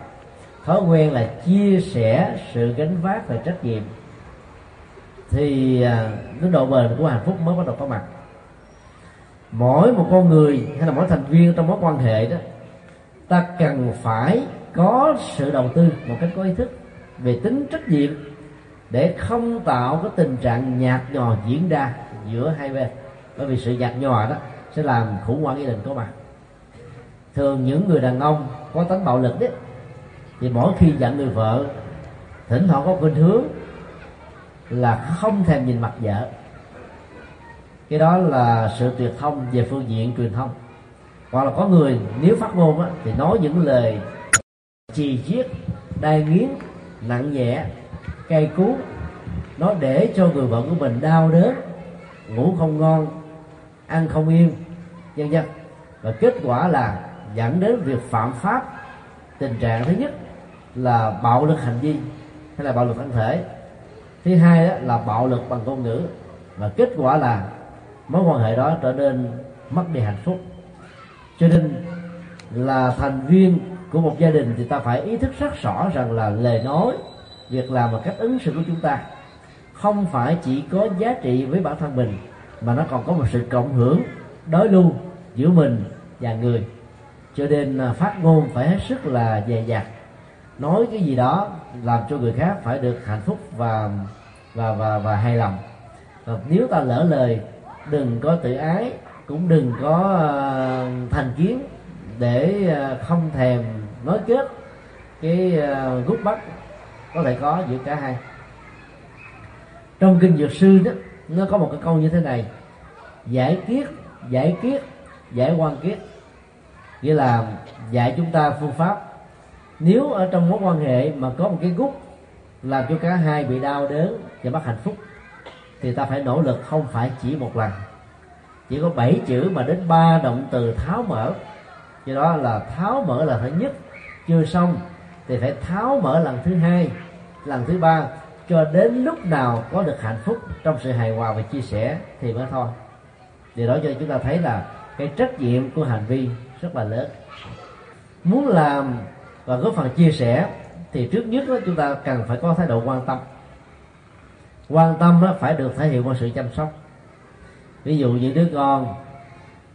Thói quen là chia sẻ sự gánh vác và trách nhiệm. Thì à, cái độ bền của hạnh phúc mới bắt đầu có mặt. Mỗi một con người hay là mỗi thành viên trong mối quan hệ đó, ta cần phải có sự đầu tư một cách có ý thức về tính trách nhiệm để không tạo cái tình trạng nhạt nhòa diễn ra giữa hai bên. Bởi vì sự nhạt nhòa đó sẽ làm khủng hoảng gia đình có mặt thường những người đàn ông có tính bạo lực đấy thì mỗi khi giận người vợ thỉnh thoảng có khuynh hướng là không thèm nhìn mặt vợ. Cái đó là sự tuyệt thông về phương diện truyền thông. Hoặc là có người nếu phát ngôn á, thì nói những lời chì chiết đai nghiến, nặng nhẹ. Cay cú, nó để cho người vợ của mình đau đớn, ngủ không ngon, ăn không yên, vân vân. Và kết quả là dẫn đến việc phạm pháp. Tình trạng thứ nhất là bạo lực hành vi, hay là bạo lực thân thể. Thứ hai đó là bạo lực bằng ngôn ngữ. Và kết quả là mối quan hệ đó trở nên mất đi hạnh phúc. Cho nên là thành viên của một gia đình thì ta phải ý thức rất rõ rằng là lời nói, việc làm và cách ứng xử của chúng ta không phải chỉ có giá trị với bản thân mình, mà nó còn có một sự cộng hưởng, đối lưu giữa mình và người. Cho nên à, phát ngôn phải hết sức là dè dặt. Nói cái gì đó làm cho người khác phải được hạnh phúc và và và và hài lòng. Và nếu ta lỡ lời, đừng có tự ái, cũng đừng có à, thành kiến để à, không thèm nói kết cái ờ, gút bắt có thể có giữa cả hai. Trong kinh dược sư đó, nó có một cái câu như thế này, giải kiết giải kiết, giải quan kiết. Nghĩa là dạy chúng ta phương pháp. Nếu ở trong mối quan hệ mà có một cái gút làm cho cả hai bị đau đớn và mất hạnh phúc, thì ta phải nỗ lực không phải chỉ một lần. Chỉ có bảy chữ mà đến ba động từ tháo mở. Do đó là tháo mở là thứ nhất chưa xong thì phải tháo mở lần thứ hai lần thứ ba cho đến lúc nào có được hạnh phúc trong sự hài hòa và chia sẻ thì mới thôi. Điều đó cho chúng ta thấy là cái trách nhiệm của hành vi rất là lớn. Muốn làm và góp phần chia sẻ thì trước nhất đó, chúng ta cần phải có thái độ quan tâm. Quan tâm đó, phải được thể hiện qua sự chăm sóc. Ví dụ như đứa con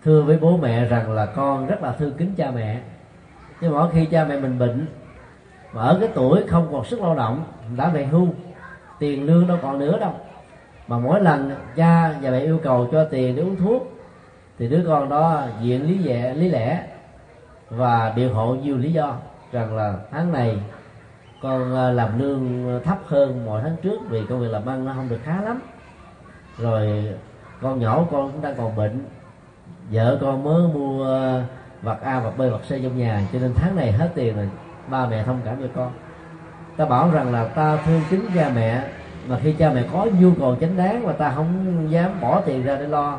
thưa với bố mẹ rằng là con rất là thương kính cha mẹ nhưng mỗi khi cha mẹ mình bệnh, mà ở cái tuổi không còn sức lao động, đã về hưu, tiền lương đâu còn nữa đâu. Mà mỗi lần cha và mẹ yêu cầu cho tiền để uống thuốc, thì đứa con đó diện lý lẽ lý lẽ và biện hộ nhiều lý do, rằng là tháng này con ờ, làm lương thấp hơn mọi tháng trước vì công việc làm ăn nó không được khá lắm. Rồi con nhỏ con cũng đang còn bệnh, vợ con mới mua vật a vật b vật c trong nhà. Cho nên tháng này hết tiền rồi ba mẹ thông cảm cho con. Ta bảo rằng là ta thương kính cha mẹ mà khi cha mẹ có nhu cầu chính đáng mà ta không dám bỏ tiền ra để lo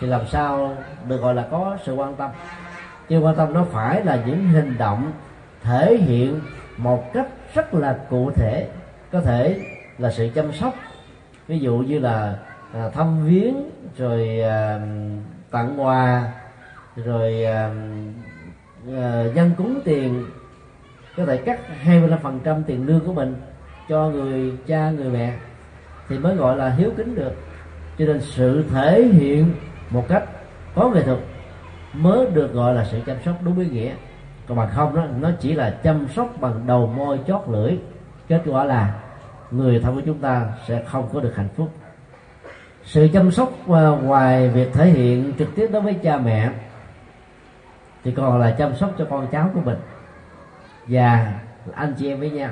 thì làm sao được gọi là có sự quan tâm? Chứ quan tâm nó phải là những hành động thể hiện một cách rất là cụ thể có thể là sự chăm sóc. Ví dụ như là à, thăm viếng rồi à, tặng quà rồi à, à, dân cúng tiền có thể cắt 25% tiền lương của mình cho người cha người mẹ thì mới gọi là hiếu kính được. Cho nên sự thể hiện một cách có nghệ thuật mới được gọi là sự chăm sóc đúng ý nghĩa. Còn bằng không đó nó chỉ là chăm sóc bằng đầu môi chót lưỡi. Kết quả là người thân của chúng ta sẽ không có được hạnh phúc. Sự chăm sóc ờ, ngoài việc thể hiện trực tiếp đối với cha mẹ thì còn là chăm sóc cho con cháu của mình và anh chị em với nhau.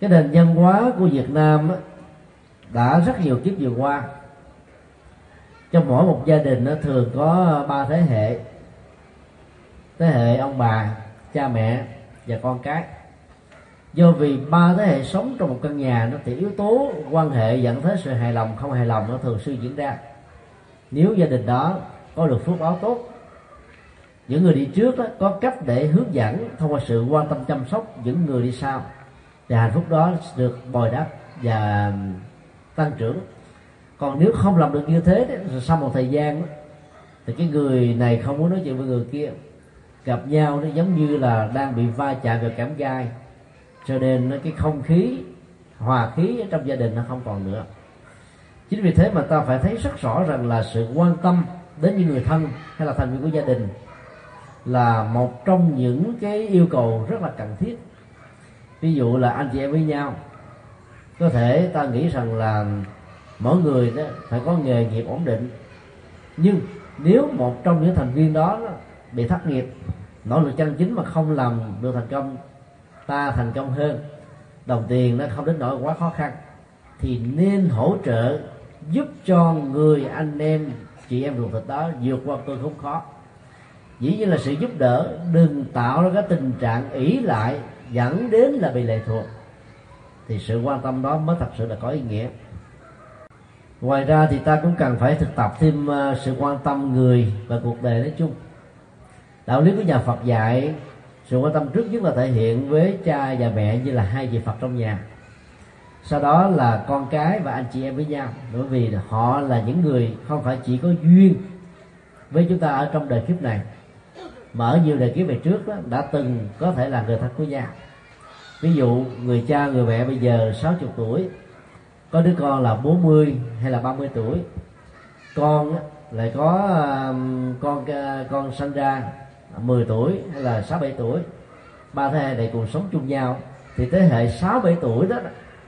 Cái nền văn hóa của Việt Nam đã rất nhiều kiếp vừa qua. Trong mỗi một gia đình nó thường có ba thế hệ. Thế hệ ông bà, cha mẹ và con cái. Do vì ba thế hệ sống trong một căn nhà, nó thì yếu tố quan hệ dẫn tới sự hài lòng, không hài lòng nó thường xuyên diễn ra. Nếu gia đình đó có được phước báo tốt những người đi trước đó, có cách để hướng dẫn thông qua sự quan tâm chăm sóc những người đi sau. Thì hạnh phúc đó được bồi đắp và tăng trưởng. Còn nếu không làm được như thế thì sau một thời gian thì cái người này không muốn nói chuyện với người kia. Gặp nhau nó giống như là đang bị va chạm vào cảm gai. Cho nên cái không khí hòa khí trong gia đình nó không còn nữa. Chính vì thế mà ta phải thấy rất rõ rằng là sự quan tâm đến những người thân hay là thành viên của gia đình là một trong những cái yêu cầu rất là cần thiết. Ví dụ là anh chị em với nhau, có thể ta nghĩ rằng là mỗi người đó phải có nghề nghiệp ổn định. Nhưng nếu một trong những thành viên đó bị thất nghiệp, nỗ lực chân chính mà không làm được thành công, ta thành công hơn, đồng tiền nó không đến nỗi quá khó khăn, thì nên hỗ trợ giúp cho người anh em, chị em ruột thịt đó vượt qua cơn khốn khó dĩ nhiên là sự giúp đỡ đừng tạo ra cái tình trạng ỷ lại dẫn đến là bị lệ thuộc. Thì sự quan tâm đó mới thật sự là có ý nghĩa. Ngoài ra thì ta cũng cần phải thực tập thêm ờ, sự quan tâm người và cuộc đời nói chung. Đạo lý của nhà Phật dạy, sự quan tâm trước nhất là thể hiện với cha và mẹ như là hai vị Phật trong nhà. Sau đó là con cái và anh chị em với nhau. Bởi vì họ là những người không phải chỉ có duyên với chúng ta ở trong đời kiếp này mà ở nhiều đời kiếp về trước đó, đã từng có thể là người thân của nhau ví dụ người cha người mẹ bây giờ 60 tuổi có đứa con là 40 hay là 30 tuổi. Con lại có um, con uh, con sinh ra 10 tuổi hay là 6 7 tuổi. Ba thế hệ này cùng sống chung nhau. Thì thế hệ 6 7 tuổi đó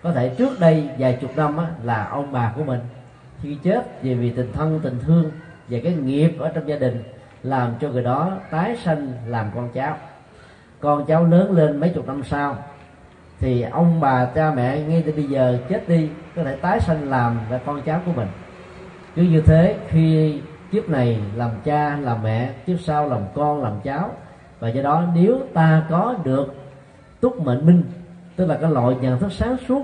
có thể trước đây vài chục năm á, là ông bà của mình khi chết vì vì tình thân tình thương và cái nghiệp ở trong gia đình làm cho người đó tái sanh làm con cháu. Con cháu lớn lên mấy chục năm sau, thì ông bà cha mẹ ngay từ bây giờ chết đi, có thể tái sanh làm là con cháu của mình. Cứ như thế, khi kiếp này làm cha, làm mẹ, kiếp sau làm con, làm cháu, và do đó nếu ta có được túc mệnh minh, tức là cái loại nhận thức sáng suốt,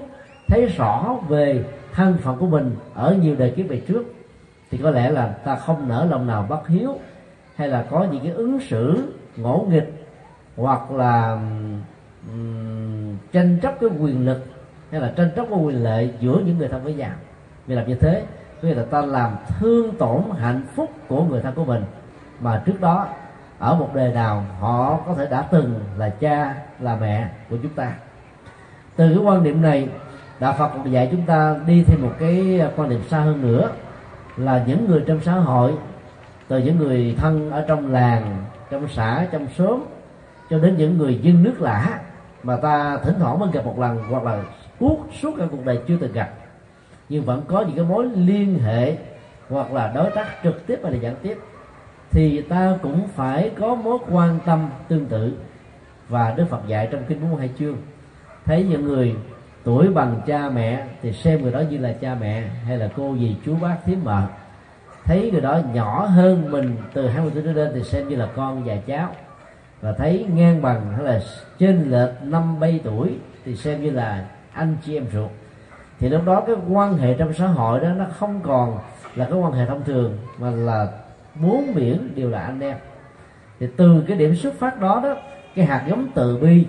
thấy rõ về thân phận của mình ở nhiều đời kiếp về trước, thì có lẽ là ta không nở lòng nào bất hiếu hay là có những cái ứng xử ngỗ nghịch hoặc là um, tranh chấp cái quyền lực hay là tranh chấp cái quyền lợi giữa những người thân với nhau. Vì làm như thế nghĩa là ta làm thương tổn hạnh phúc của người thân của mình. Mà trước đó ở một đời nào họ có thể đã từng là cha là mẹ của chúng ta. Từ cái quan điểm này đạo phật dạy chúng ta đi thêm một cái quan điểm xa hơn nữa là những người trong xã hội từ những người thân ở trong làng, trong xã, trong xóm, cho đến những người dân nước lạ mà ta thỉnh thoảng mới gặp một lần hoặc là suốt suốt cả cuộc đời chưa từng gặp. Nhưng vẫn có những cái mối liên hệ hoặc là đối tác trực tiếp hay là gián tiếp. Thì ta cũng phải có mối quan tâm tương tự và Đức Phật dạy trong kinh 42 chương. Thấy những người tuổi bằng cha mẹ thì xem người đó như là cha mẹ hay là cô dì chú bác thím mợ thấy người đó nhỏ hơn mình từ 20 tuổi trở lên thì xem như là con và cháu. Và thấy ngang bằng, hay là trên lệch năm bảy tuổi thì xem như là anh chị em ruột. Thì lúc đó cái quan hệ trong xã hội đó nó không còn là cái quan hệ thông thường, mà là bốn biển đều là anh em. Thì từ cái điểm xuất phát đó đó, cái hạt giống từ bi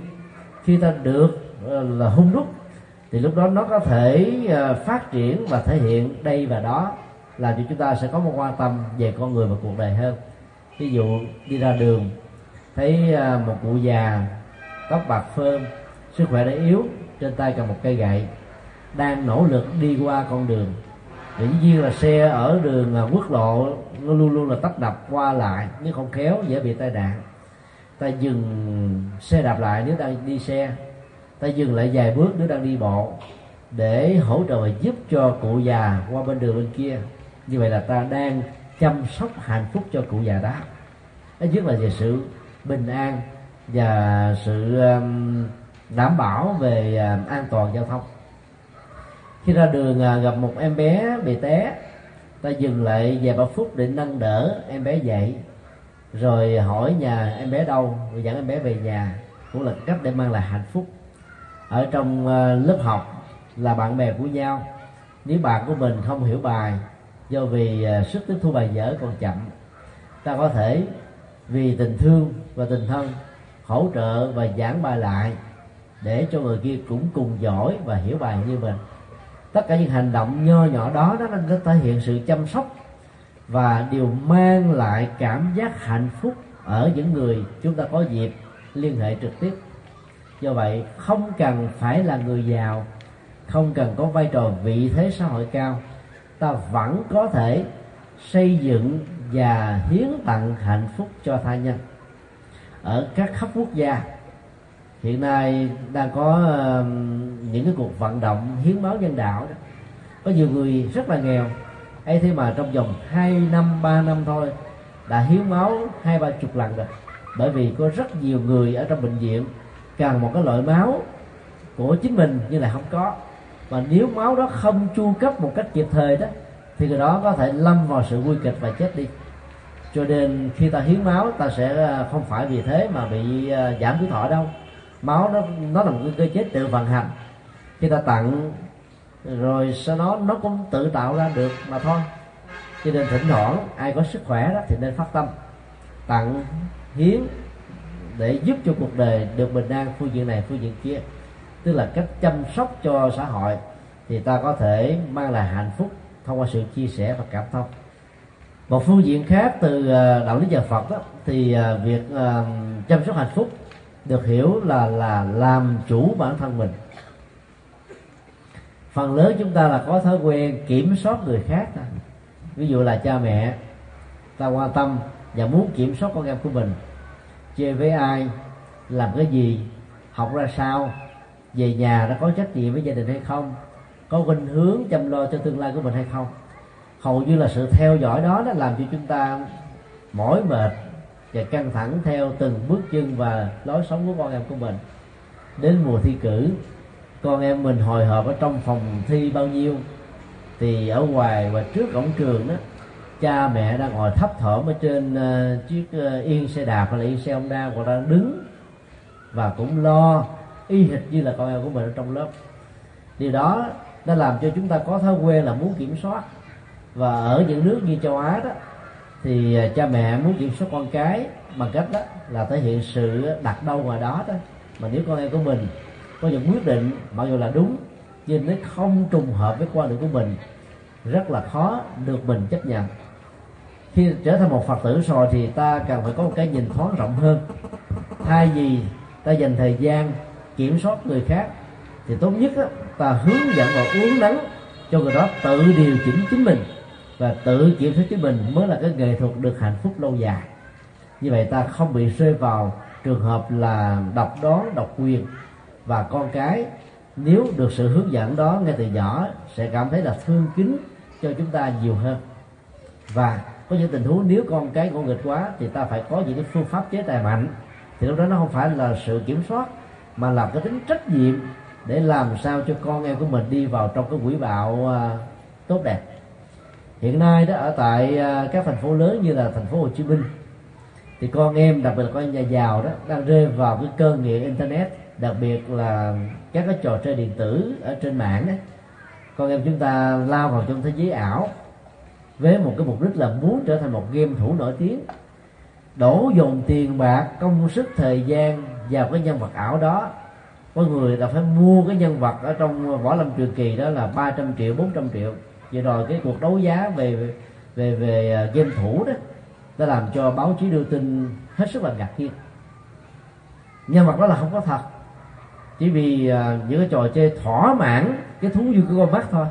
khi ta được ờ, là hung đúc, thì lúc đó nó có thể ờ, phát triển và thể hiện đây và đó làm cho chúng ta sẽ có một quan tâm về con người và cuộc đời hơn. Ví dụ, đi ra đường, thấy à, một cụ già tóc bạc phơm, sức khỏe đã yếu, trên tay cầm một cây gậy, đang nỗ lực đi qua con đường. Dĩ nhiên là xe ở đường à, quốc lộ nó luôn luôn là tấp đập qua lại, nếu không khéo dễ bị tai nạn. Ta dừng xe đạp lại nếu đang đi xe. Ta dừng lại vài bước nếu đang đi bộ để hỗ trợ và giúp cho cụ già qua bên đường bên kia như vậy là ta đang chăm sóc hạnh phúc cho cụ già đó. Đó nhất là về sự bình an và sự um, đảm bảo về um, an toàn giao thông. Khi ra đường à, gặp một em bé bị té, ta dừng lại vài ba phút để nâng đỡ em bé dậy. Rồi hỏi nhà em bé đâu, rồi dẫn em bé về nhà. Cũng là cách để mang lại hạnh phúc. Ở trong à, lớp học là bạn bè của nhau. Nếu bạn của mình không hiểu bài do vì à, sức tiếp thu bài vở còn chậm, ta có thể vì tình thương và tình thân hỗ trợ và giảng bài lại để cho người kia cũng cùng giỏi và hiểu bài như mình. Tất cả những hành động nho nhỏ đó đó nó thể hiện sự chăm sóc và điều mang lại cảm giác hạnh phúc ở những người chúng ta có dịp liên hệ trực tiếp. Do vậy, không cần phải là người giàu, không cần có vai trò vị thế xã hội cao ta vẫn có thể xây dựng và hiến tặng hạnh phúc cho tha nhân. Ở các khắp quốc gia hiện nay đang có uh, những cái cuộc vận động hiến máu nhân đạo đó. Có nhiều người rất là nghèo ấy thế mà trong vòng 2 năm 3 năm thôi đã hiến máu hai ba chục lần rồi. Bởi vì có rất nhiều người ở trong bệnh viện cần một cái loại máu của chính mình nhưng lại không có và nếu máu đó không chu cấp một cách kịp thời đó, thì người đó có thể lâm vào sự nguy kịch và chết đi. Cho nên khi ta hiến máu, ta sẽ à, không phải vì thế mà bị à, giảm tuổi thọ đâu. Máu nó nó là một cái cơ chế tự vận hành. Khi ta tặng, rồi sau đó nó cũng tự tạo ra được mà thôi. Cho nên thỉnh thoảng ai có sức khỏe đó thì nên phát tâm. Tặng, hiến để giúp cho cuộc đời được bình an, phương diện này, phương diện kia tức là cách chăm sóc cho xã hội thì ta có thể mang lại hạnh phúc thông qua sự chia sẻ và cảm thông. Một phương diện khác từ ờ, đạo lý nhà Phật đó, thì ờ, việc ờ, chăm sóc hạnh phúc được hiểu là là làm chủ bản thân mình. Phần lớn chúng ta là có thói quen kiểm soát người khác ví dụ là cha mẹ ta quan tâm và muốn kiểm soát con em của mình. Chơi với ai làm cái gì học ra sao về nhà đã có trách nhiệm với gia đình hay không? Có khuynh hướng chăm lo cho tương lai của mình hay không? Hầu như là sự theo dõi đó đã làm cho chúng ta mỏi mệt và căng thẳng theo từng bước chân và lối sống của con em của mình. Đến mùa thi cử con em mình hồi hộp ở trong phòng thi bao nhiêu? Thì ở ngoài và trước cổng trường đó cha mẹ đang ngồi thấp thỏm ở trên uh, chiếc uh, yên xe đạp hay là yên xe ông đa hoặc đang đứng và cũng lo y hệt như là con em của mình ở trong lớp. Điều đó đã làm cho chúng ta có thói quen là muốn kiểm soát. Và ở những nước như châu Á đó, thì à, cha mẹ muốn kiểm soát con cái bằng cách đó là thể hiện sự đặt đâu ngoài đó đó. Mà nếu con em của mình có những quyết định, mặc dù là đúng, nhưng nó không trùng hợp với quan điểm của mình, rất là khó được mình chấp nhận. Khi trở thành một phật tử rồi thì ta cần phải có một cái nhìn thoáng rộng hơn. Thay vì ta dành thời gian kiểm soát người khác thì tốt nhất đó, ta hướng dẫn và uống nắng cho người đó tự điều chỉnh chính mình và tự kiểm soát chính mình mới là cái nghệ thuật được hạnh phúc lâu dài. Như vậy ta không bị rơi vào trường hợp là độc đoán độc quyền. Và con cái nếu được sự hướng dẫn đó ngay từ nhỏ sẽ cảm thấy là thương kính cho chúng ta nhiều hơn. Và có những tình huống nếu con cái của nghịch quá thì ta phải có những cái phương pháp chế tài mạnh thì lúc đó nó không phải là sự kiểm soát mà làm cái tính trách nhiệm để làm sao cho con em của mình đi vào trong cái quỹ đạo uh, tốt đẹp. Hiện nay đó ở tại uh, các thành phố lớn như là thành phố Hồ Chí Minh thì con em đặc biệt là con em nhà giàu đó đang rơi vào cái cơn nghiện internet đặc biệt là các cái trò chơi điện tử ở trên mạng đó. Con em chúng ta lao vào trong thế giới ảo với một cái mục đích là muốn trở thành một game thủ nổi tiếng đổ dồn tiền bạc công sức thời gian vào cái nhân vật ảo đó. Có người là phải mua cái nhân vật ở trong võ lâm truyền kỳ đó là 300 triệu 400 triệu. Vậy rồi cái cuộc đấu giá về về về à, game thủ đó đã làm cho báo chí đưa tin hết sức là ngạc nhiên. Nhân vật đó là không có thật. Chỉ vì uh, những cái trò chơi thỏa mãn cái thú vui của con mắt thôi.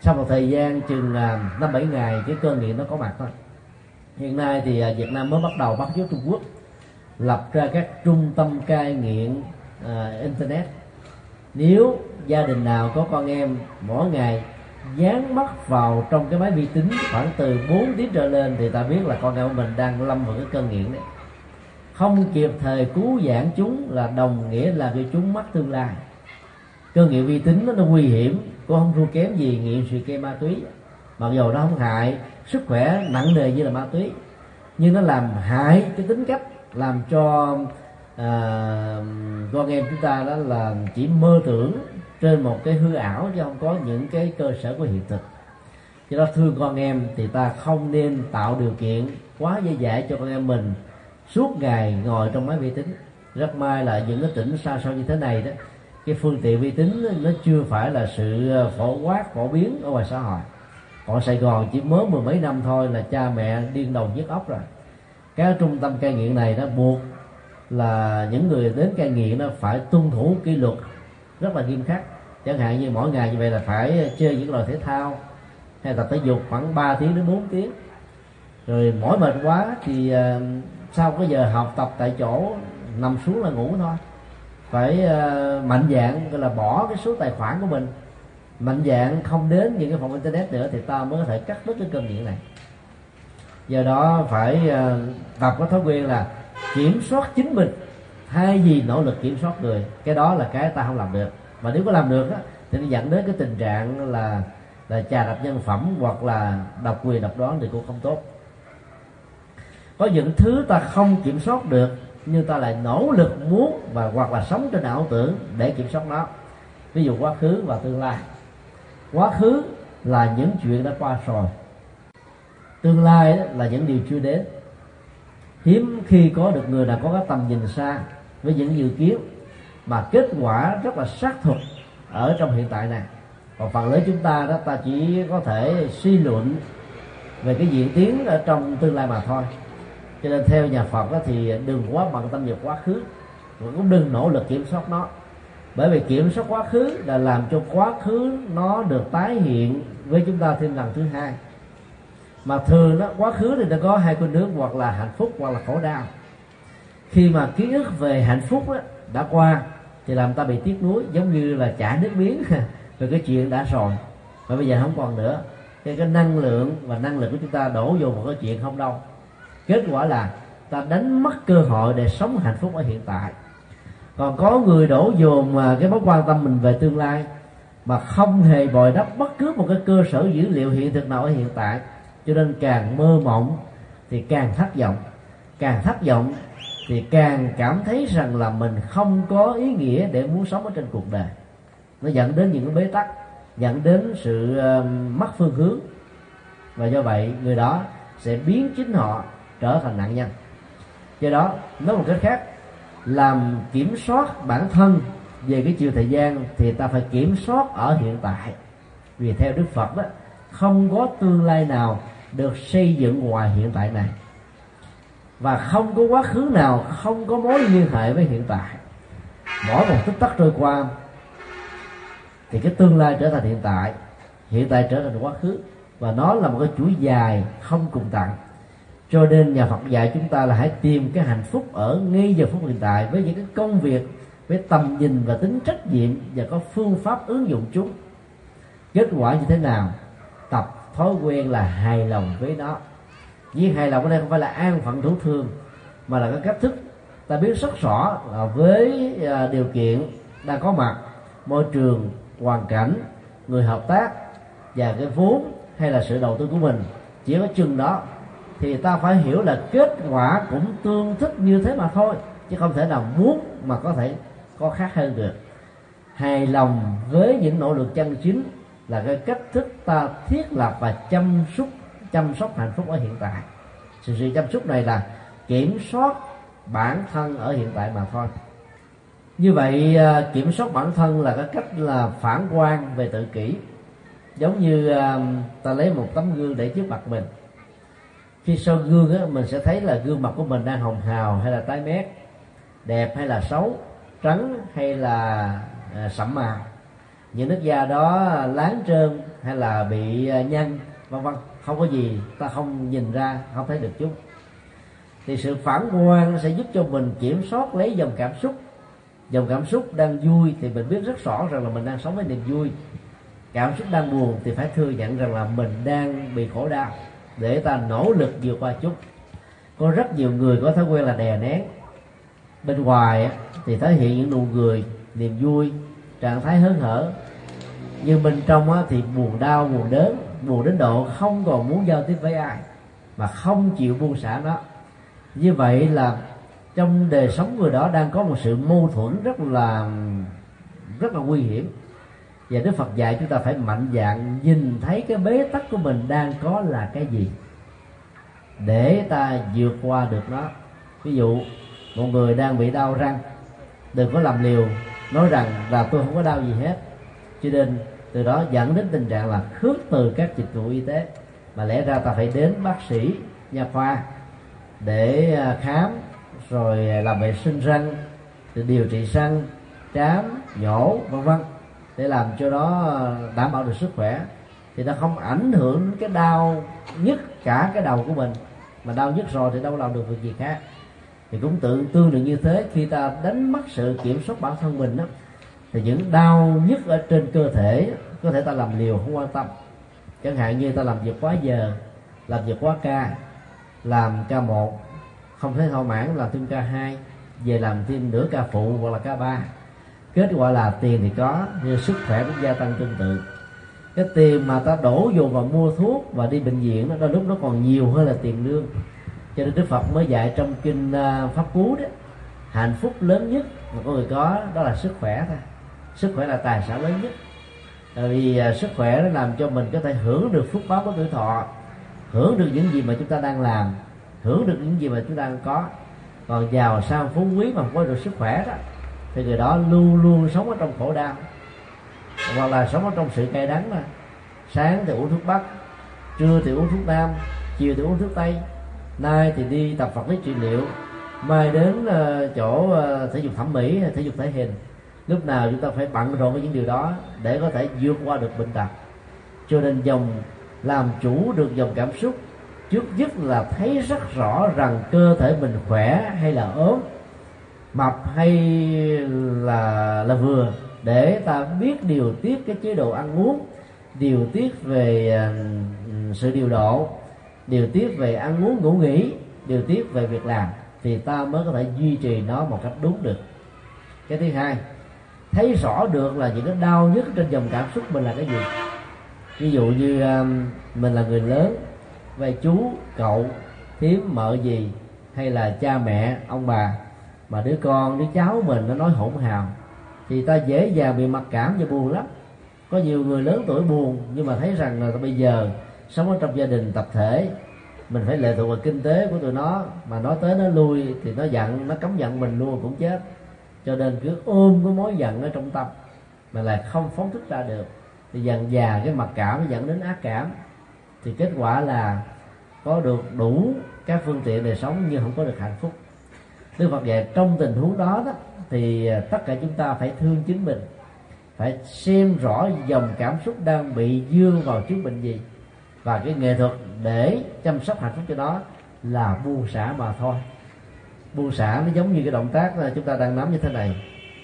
Sau một thời gian chừng uh, năm bảy ngày cái cơn nghiện nó có mặt thôi. Hiện nay thì uh, Việt Nam mới bắt đầu bắt chước Trung Quốc lập ra các trung tâm cai nghiện uh, internet. Nếu gia đình nào có con em mỗi ngày dán mắt vào trong cái máy vi tính khoảng từ 4 tiếng trở lên thì ta biết là con em của mình đang lâm vào cái cơn nghiện đấy. Không kịp thời cứu giãn chúng là đồng nghĩa là cho chúng mất tương lai. Cơn nghiện vi tính nó, nó nguy hiểm cũng không thua kém gì nghiện sự kê ma túy. Mặc dù nó không hại sức khỏe nặng nề như là ma túy nhưng nó làm hại cái tính cách làm cho à, con em chúng ta đó là chỉ mơ tưởng trên một cái hư ảo chứ không có những cái cơ sở của hiện thực. Cho đó thương con em thì ta không nên tạo điều kiện quá dễ dãi cho con em mình suốt ngày ngồi trong máy vi tính. Rất may là những cái tỉnh xa xôi như thế này đó cái phương tiện vi tính nó chưa phải là sự à, phổ quát phổ biến ở ngoài xã hội. Còn Sài Gòn chỉ mới mười mấy năm thôi là cha mẹ điên đầu nhức óc rồi các trung tâm cai nghiện này nó buộc là những người đến cai nghiện nó phải tuân thủ kỷ luật rất là nghiêm khắc. Chẳng hạn như mỗi ngày như vậy là phải chơi những loại thể thao hay tập thể dục khoảng 3 tiếng đến 4 tiếng. Rồi mỏi mệt quá thì uh, sau cái giờ học tập tại chỗ nằm xuống là ngủ thôi. Phải uh, mạnh dạng gọi là bỏ cái số tài khoản của mình. Mạnh dạng không đến những cái phòng internet nữa thì ta mới có thể cắt đứt cái cơn nghiện này do đó phải ờ, tập có thói quen là kiểm soát chính mình. Thay vì nỗ lực kiểm soát người cái đó là cái ta không làm được. Mà nếu có làm được á, thì nó dẫn đến cái tình trạng là là trà đập nhân phẩm hoặc là độc quyền độc đoán thì cũng không tốt. Có những thứ ta không kiểm soát được nhưng ta lại nỗ lực muốn và hoặc là sống trên ảo tưởng để kiểm soát nó. Ví dụ quá khứ và tương lai. Quá khứ là những chuyện đã qua rồi tương lai là những điều chưa đến. Hiếm khi có được người nào có cái tầm nhìn xa với những dự kiến mà kết quả rất là xác thực ở trong hiện tại này. Còn phần lớn chúng ta đó, ta chỉ có thể suy luận về cái diễn tiến ở trong tương lai mà thôi. Cho nên theo nhà Phật đó thì đừng quá bận tâm về quá khứ, và cũng đừng nỗ lực kiểm soát nó. Bởi vì kiểm soát quá khứ là làm cho quá khứ nó được tái hiện với chúng ta thêm lần thứ hai mà thường đó quá khứ thì nó có hai khuynh nước hoặc là hạnh phúc hoặc là khổ đau. Khi mà ký ức về hạnh phúc đó, đã qua thì làm ta bị tiếc nuối giống như là chả nước miếng. Về cái chuyện đã rồi. Và bây giờ không còn nữa. Cái, cái năng lượng và năng lực của chúng ta đổ vô một cái chuyện không đâu. Kết quả là ta đánh mất cơ hội để sống hạnh phúc ở hiện tại. Còn có người đổ dồn mà cái mối quan tâm mình về tương lai mà không hề bồi đắp bất cứ một cái cơ sở dữ liệu hiện thực nào ở hiện tại cho nên càng mơ mộng thì càng thất vọng. Càng thất vọng thì càng cảm thấy rằng là mình không có ý nghĩa để muốn sống ở trên cuộc đời. Nó dẫn đến những cái bế tắc, dẫn đến sự ờ, mất phương hướng. Và do vậy, người đó sẽ biến chính họ trở thành nạn nhân. Do đó, nói một cách khác, làm kiểm soát bản thân về cái chiều thời gian thì ta phải kiểm soát ở hiện tại. Vì theo đức phật đó, không có tương lai nào được xây dựng ngoài hiện tại này. Và không có quá khứ nào, không có mối liên hệ với hiện tại. Mỗi một tích tắc trôi qua, thì cái tương lai trở thành hiện tại. Hiện tại trở thành quá khứ, và nó là một cái chuỗi dài không cùng tận cho nên nhà Phật dạy chúng ta là hãy tìm cái hạnh phúc ở ngay giờ phút hiện tại với những cái công việc, với tầm nhìn và tính trách nhiệm và có phương pháp ứng dụng chúng. Kết quả như thế nào? Tập thói quen là hài lòng với nó. Viên hài lòng ở đây không phải là an phận thủ thường mà là cái cách thức ta biết rất rõ với à, điều kiện đang có mặt, môi trường, hoàn cảnh, người hợp tác và cái vốn hay là sự đầu tư của mình. Chỉ có chừng đó thì ta phải hiểu là kết quả cũng tương thích như thế mà thôi, chứ không thể nào muốn mà có thể có khác hơn được. Hài lòng với những nỗ lực chân chính là cái cách thức ta thiết lập và chăm sóc chăm sóc hạnh phúc ở hiện tại. Sự sự chăm sóc này là kiểm soát bản thân ở hiện tại mà thôi. Như vậy à, kiểm soát bản thân là cái cách là phản quan về tự kỷ. Giống như à, ta lấy một tấm gương để trước mặt mình. Khi soi gương á, mình sẽ thấy là gương mặt của mình đang hồng hào hay là tái mét đẹp hay là xấu trắng hay là à, sẫm màu những nước da đó láng trơn hay là bị à, nhăn, vân vân, không có gì ta không nhìn ra, không thấy được chúng thì sự phản quan sẽ giúp cho mình kiểm soát lấy dòng cảm xúc. Dòng cảm xúc đang vui thì mình biết rất rõ rằng là mình đang sống với niềm vui. Cảm xúc đang buồn thì phải thừa nhận rằng là mình đang bị khổ đau để ta nỗ lực vượt qua chút. Có rất nhiều người có thói quen là đè nén. Bên ngoài thì thể hiện những nụ cười, niềm vui, trạng thái hớn hở nhưng bên trong á thì buồn đau, buồn đớn, buồn đến độ không còn muốn giao tiếp với ai, mà không chịu buông xả nó. Như vậy là trong đời sống người đó đang có một sự mâu thuẫn rất là rất là nguy hiểm. Và Đức Phật dạy chúng ta phải mạnh dạn nhìn thấy cái bế tắc của mình đang có là cái gì, để ta vượt qua được nó. Ví dụ, một người đang bị đau răng, đừng có làm liều, nói rằng là tôi không có đau gì hết, cho nên từ đó dẫn đến tình trạng là khước từ các dịch vụ y tế. Mà lẽ ra ta phải đến bác sĩ nha khoa để à, khám, rồi à, làm vệ sinh răng rồi điều trị răng, trám, nhổ, vân vân. Để làm cho nó à, đảm bảo được sức khỏe. Thì nó không ảnh hưởng đến cái đau nhất cả cái đầu của mình. Mà đau nhất rồi thì đâu làm được việc gì khác. Thì cũng tự tương tự như thế, khi ta đánh mất sự kiểm soát bản thân mình đó thì những đau nhất ở trên cơ thể, có thể ta làm liều không quan tâm. Chẳng hạn như ta làm việc quá giờ, làm việc quá ca, làm ca một, không thấy thỏa mãn làm thêm ca hai, về làm thêm nửa ca phụ hoặc là ca ba. Kết quả là tiền thì có, nhưng sức khỏe cũng gia tăng tương tự. Cái tiền mà ta đổ vô vào mua thuốc và đi bệnh viện đó, đôi lúc nó còn nhiều hơn là tiền lương. Cho nên đức phật mới dạy trong kinh à, pháp cú đó, hạnh phúc lớn nhất mà con người có đó là sức khỏe thôi sức khỏe là tài sản lớn nhất. Tại vì à, sức khỏe nó làm cho mình có thể hưởng được phúc báo của tuổi thọ, hưởng được những gì mà chúng ta đang làm, hưởng được những gì mà chúng ta đang có. Còn giàu sang phú quý mà không có được sức khỏe đó, thì người đó luôn luôn sống ở trong khổ đau. Hoặc là sống ở trong sự cay đắng mà sáng thì uống thuốc bắc, trưa thì uống thuốc nam, chiều thì uống thuốc tây, nay thì đi tập vật lý trị liệu, mai đến ờ, chỗ ờ, thể dục thẩm mỹ, thể dục thể hình lúc nào chúng ta phải bận rộn với những điều đó để có thể vượt qua được bệnh tật. Cho nên dòng làm chủ được dòng cảm xúc, trước nhất là thấy rất rõ rằng cơ thể mình khỏe hay là ốm, mập hay là là vừa, để ta biết điều tiết cái chế độ ăn uống, điều tiết về à, sự điều độ, điều tiết về ăn uống, ngủ nghỉ, điều tiết về việc làm, thì ta mới có thể duy trì nó một cách đúng được. Cái thứ hai thấy rõ được là những cái đau nhất trên dòng cảm xúc mình là cái gì. Ví dụ như um, mình là người lớn về chú cậu thím mợ gì hay là cha mẹ ông bà mà đứa con đứa cháu mình nó nói hỗn hào thì ta dễ dàng bị mặc cảm và buồn lắm. Có nhiều người lớn tuổi buồn nhưng mà thấy rằng là bây giờ sống ở trong gia đình tập thể mình phải lệ thuộc vào kinh tế của tụi nó mà nói tới nó lui thì nó giận nó cấm giận mình luôn cũng chết cho nên cứ ôm cái mối giận ở trong tâm mà lại không phóng thích ra được. Thì dần già cái mặc cảm dẫn đến ác cảm. Thì kết quả là có được đủ các phương tiện đời sống nhưng không có được hạnh phúc. Đức Phật dạy trong tình huống đó đó, thì à, tất cả chúng ta phải thương chính mình, phải xem rõ dòng cảm xúc đang bị dương vào chứng bệnh gì và cái nghệ thuật để chăm sóc hạnh phúc cho nó là buông xả mà thôi buông xả nó giống như cái động tác chúng ta đang nắm như thế này.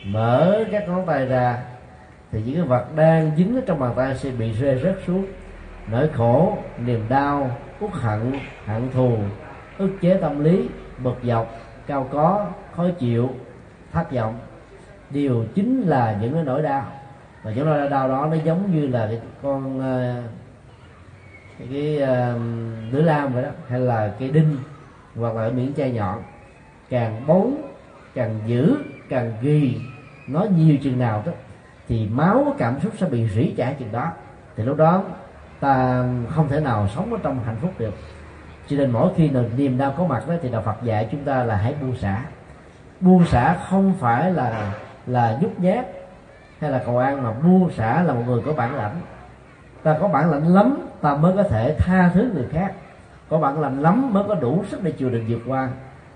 Mở các ngón tay ra thì những cái vật đang dính ở trong bàn tay sẽ bị rơi rớt xuống. Nỗi khổ niềm đau uất hận hận thù ức chế tâm lý bực dọc cao có khó chịu thất vọng. Đều chính là những cái nỗi đau. Và những nỗi đau đó nó giống như là cái con ờ, cái uh, lưỡi lam vậy đó hay là cây đinh hoặc là miếng chai nhọn càng bốn càng giữ, càng ghi nó nhiều chừng nào đó, thì máu cảm xúc sẽ bị rỉ chảy chừng đó. Thì lúc đó, ta không thể nào sống ở trong hạnh phúc được. Cho nên mỗi khi niềm đau có mặt đó, thì đạo Phật dạy chúng ta là hãy buông xả. Buông xả không phải là là nhút nhát, hay là cầu an, mà buông xả là một người có bản lãnh. Ta có bản lãnh lắm, ta mới có thể tha thứ người khác. Có bản lãnh lắm, mới có đủ sức để chịu đựng vượt qua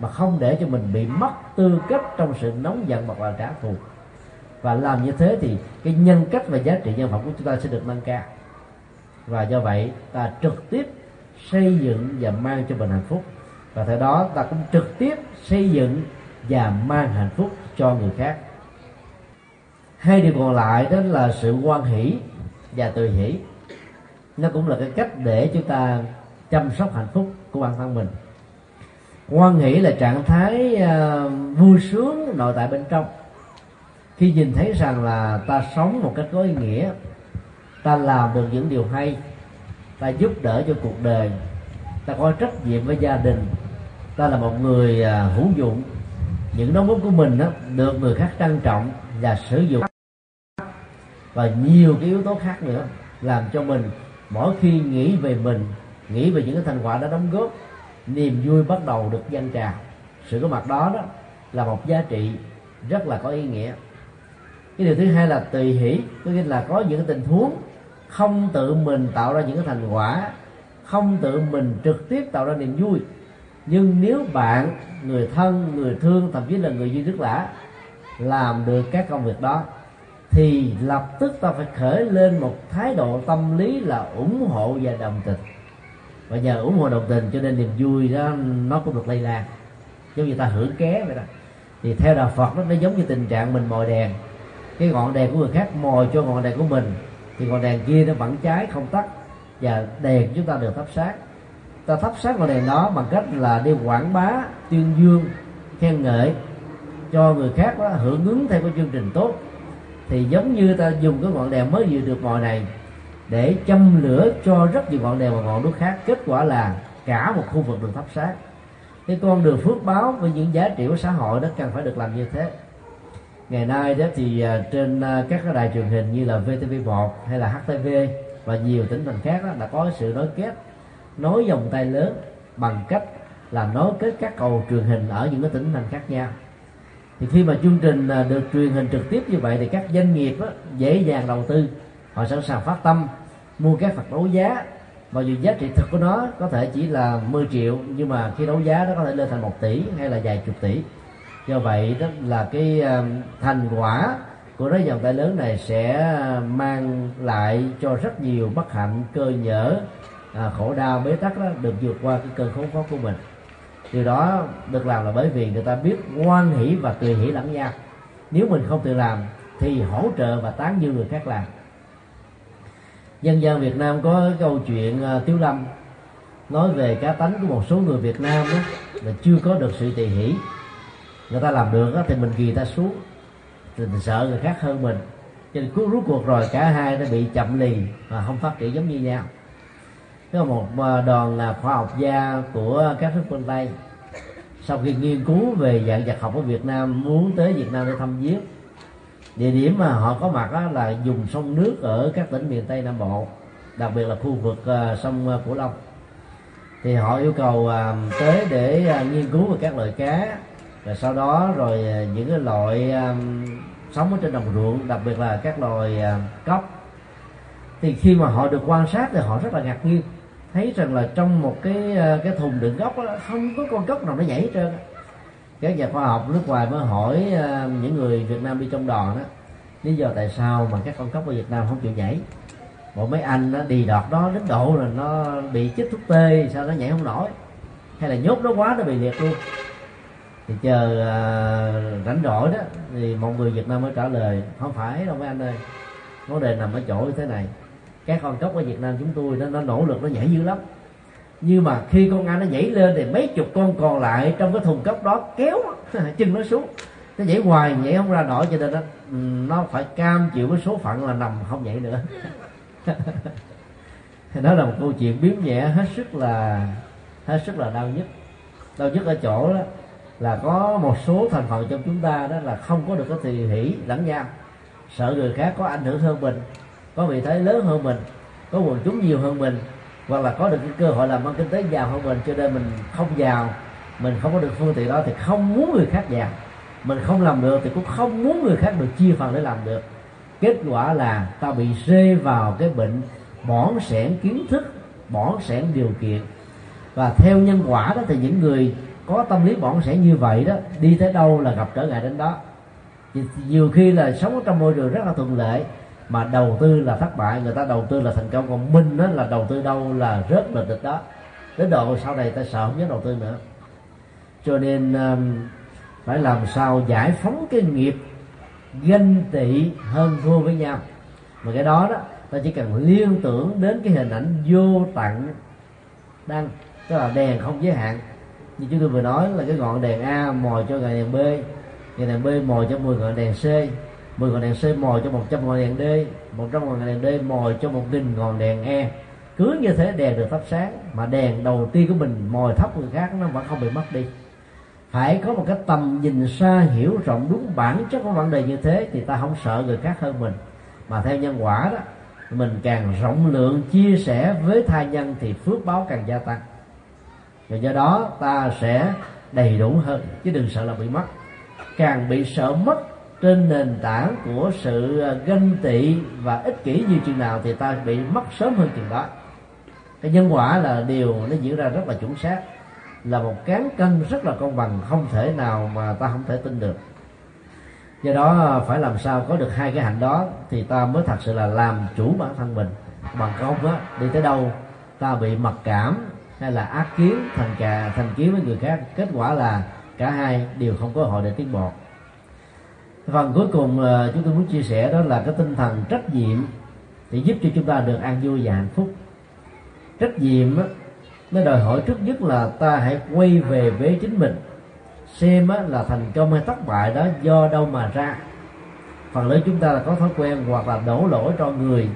mà không để cho mình bị mất tư cách trong sự nóng giận hoặc là trả thù. Và làm như thế thì cái nhân cách và giá trị nhân phẩm của chúng ta sẽ được nâng cao. Và do vậy, ta trực tiếp xây dựng và mang cho mình hạnh phúc. Và theo đó, ta cũng trực tiếp xây dựng và mang hạnh phúc cho người khác. Hai điều còn lại đó là sự quan hỷ và từ hỷ. Nó cũng là cái cách để chúng ta chăm sóc hạnh phúc của bản thân mình quan nghĩ là trạng thái uh, vui sướng nội tại bên trong. Khi nhìn thấy rằng là ta sống một cách có ý nghĩa ta làm được những điều hay ta giúp đỡ cho cuộc đời ta có trách nhiệm với gia đình ta là một người uh, hữu dụng những đóng góp của mình đó, được người khác trân trọng và sử dụng. Và nhiều cái yếu tố khác nữa làm cho mình mỗi khi nghĩ về mình nghĩ về những cái thành quả đã đóng góp niềm vui bắt đầu được dâng trào. Sự có mặt đó đó là một giá trị rất là có ý nghĩa. Cái điều thứ hai là tùy hỷ, có nghĩa là có những tình huống không tự mình tạo ra những cái thành quả, không tự mình trực tiếp tạo ra niềm vui. Nhưng nếu bạn, người thân, người thương, thậm chí là người duy nhất lã làm được các công việc đó, thì lập tức ta phải khởi lên một thái độ tâm lý là ủng hộ và đồng tình và nhờ ủng hộ đồng tình cho nên niềm vui đó nó cũng được lây lan. Giống như ta hưởng ké vậy đó. Thì theo đạo Phật đó, nó giống như tình trạng mình mồi đèn. Cái ngọn đèn của người khác mồi cho ngọn đèn của mình. Thì ngọn đèn kia nó vẫn cháy không tắt. Và đèn chúng ta được thắp sáng. Ta thắp sáng ngọn đèn đó bằng cách là đi quảng bá tuyên dương khen ngợi cho người khác đó, hưởng ứng theo cái chương trình tốt. Thì giống như ta dùng cái ngọn đèn mới vừa được mồi này để châm lửa cho rất nhiều ngọn đèn và ngọn đuốc khác. Kết quả là cả một khu vực được thắp sáng. Cái con đường phước báo với những giá trị của xã hội đó cần phải được làm như thế. Ngày nay đó thì à, trên à, các cái đài truyền hình như là VTV1 hay là HTV và nhiều tỉnh thành khác đó, đã có sự nối kết nối dòng tay lớn bằng cách là nối kết các cầu truyền hình ở những cái tỉnh thành khác nhau. Thì khi mà chương trình à, được truyền hình trực tiếp như vậy thì các doanh nghiệp đó, dễ dàng đầu tư họ sẵn sàng phát tâm mua các vật đấu giá. Mặc dù giá trị thực của nó có thể chỉ là 10 triệu nhưng mà khi đấu giá nó có thể lên thành một tỷ hay là vài chục tỷ. Do vậy đó là cái ờ, thành quả của nó dòng tay lớn này sẽ mang lại cho rất nhiều bất hạnh cơ nhở à, khổ đau bế tắc đó được vượt qua cái cơn khốn khó của mình. Điều đó được làm là bởi vì người ta biết ngoan hỷ và tùy hỷ lẫn nhau. Nếu mình không tự làm thì hỗ trợ và tán dương người khác làm dân gian Việt Nam có câu chuyện uh, Tiếu Lâm nói về cá tánh của một số người Việt Nam đó, là chưa có được sự tỳ hỷ người ta làm được đó, thì mình ghi ta xuống thì mình sợ người khác hơn mình. Cho nên cuối rút cuộc rồi cả hai nó bị chậm lì và không phát triển giống như nhau. Có một à, đoàn là khoa học gia của các nước phương Tây sau khi nghiên cứu về dạng vật học ở Việt Nam muốn tới Việt Nam để thăm viếng địa điểm mà họ có mặt đó là dùng sông nước ở các tỉnh miền tây nam bộ đặc biệt là khu vực uh, sông ờ, cửu long. Thì họ yêu cầu uh, tới để uh, nghiên cứu về các loại cá và sau đó rồi uh, những cái loại sống ở trên đồng ruộng đặc biệt là các loài uh, cóc. Thì khi mà họ được quan sát thì họ rất là ngạc nhiên thấy rằng là trong một cái cái thùng đựng gốc đó, không có con gốc nào nó nhảy hết trơn các nhà khoa học nước ngoài mới hỏi ờ, những người Việt Nam đi trong đoàn đó lý do tại sao mà các con cóc ở Việt Nam không chịu nhảy? Bộ mấy anh nó đi đọt đó đến độ là nó bị chích thuốc tê sao nó nhảy không nổi? Hay là nhốt nó quá nó bị liệt luôn? Thì chờ uh, rảnh rỗi đó thì một người Việt Nam mới trả lời không phải đâu mấy anh ơi vấn đề nằm ở chỗ như thế này. Các con cóc ở Việt Nam chúng tôi nó, nó nỗ lực nó nhảy dữ lắm nhưng mà khi con ăn nó nhảy lên thì mấy chục con còn lại trong cái thùng cốc đó kéo chân nó xuống. Nó nhảy hoài, nhảy không ra nổi, cho nên nó ừ, nó phải cam chịu cái số phận là nằm không nhảy nữa. Đó là một câu chuyện biếm nhẹ hết sức là, hết sức là đau nhất. Đau nhất ở chỗ đó là có một số thành phần trong chúng ta đó là không có được cái thì hỷ lẫn nhau. Sợ người khác có ảnh hưởng hơn mình, có vị thế lớn hơn mình, có quần chúng nhiều hơn mình hoặc là có được cái cơ hội làm ăn kinh tế giàu hơn mình, cho nên mình không giàu, mình không có được phương tiện đó thì không muốn người khác giàu. Mình không làm được thì cũng không muốn người khác được chia phần để làm được. Kết quả là ta bị rơi vào cái bệnh bỏng sẻn kiến thức, bỏng sẻn điều kiện. Và theo nhân quả đó thì những người có tâm lý bỏng sẻn như vậy đó, đi tới đâu là gặp trở ngại đến đó. Nhiều khi là sống trong môi trường rất là thuận lợi mà đầu tư là thất bại, người ta đầu tư là thành công. Còn minh đó là đầu tư đâu là rớt lịch địch đó. Đến độ sau này ta sợ không dám đầu tư nữa. Cho nên um, phải làm sao giải phóng cái nghiệp ganh tị hơn thua với nhau. Mà cái đó đó, ta chỉ cần liên tưởng đến cái hình ảnh vô tận đăng tức là đèn không giới hạn. Như chúng tôi vừa nói là cái ngọn đèn A mồi cho ngọn đèn B ngọn đèn B mồi cho 10 ngọn đèn C. 10 ngọn đèn C mồi cho 100 ngọn đèn D 100 ngọn đèn D mồi cho 1000 ngọn đèn E. Cứ như thế đèn được thắp sáng, mà đèn đầu tiên của mình mồi thấp người khác nó vẫn không bị mất đi. Phải có một cái tầm nhìn xa hiểu rộng đúng bản chất của vấn đề như thế thì ta không sợ người khác hơn mình. Mà theo nhân quả đó, mình càng rộng lượng chia sẻ với tha nhân thì phước báo càng gia tăng. Và do đó ta sẽ đầy đủ hơn, chứ đừng sợ là bị mất. Càng bị sợ mất trên nền tảng của sự ờ, ganh tị và ích kỷ như chừng nào thì ta bị mất sớm hơn chừng đó. Cái nhân quả là điều nó diễn ra rất là chuẩn xác, là một cán cân rất là công bằng không thể nào mà ta không thể tin được. Do đó ờ, phải làm sao có được hai cái hạnh đó thì ta mới thật sự là làm chủ bản thân mình. Bằng không á đi tới đâu, ta bị mặc cảm hay là ác kiến, thành cà thành kiến với người khác. Kết quả là cả hai đều không có cơ hội để tiến bộ phần cuối cùng ờ, chúng tôi muốn chia sẻ đó là cái tinh thần trách nhiệm để giúp cho chúng ta được an vui và hạnh phúc. Trách nhiệm nó đòi hỏi trước nhất là ta hãy quay về với chính mình. Xem là thành công hay thất bại đó, do đâu mà ra. Phần lớn chúng ta là có thói quen hoặc là đổ lỗi cho người,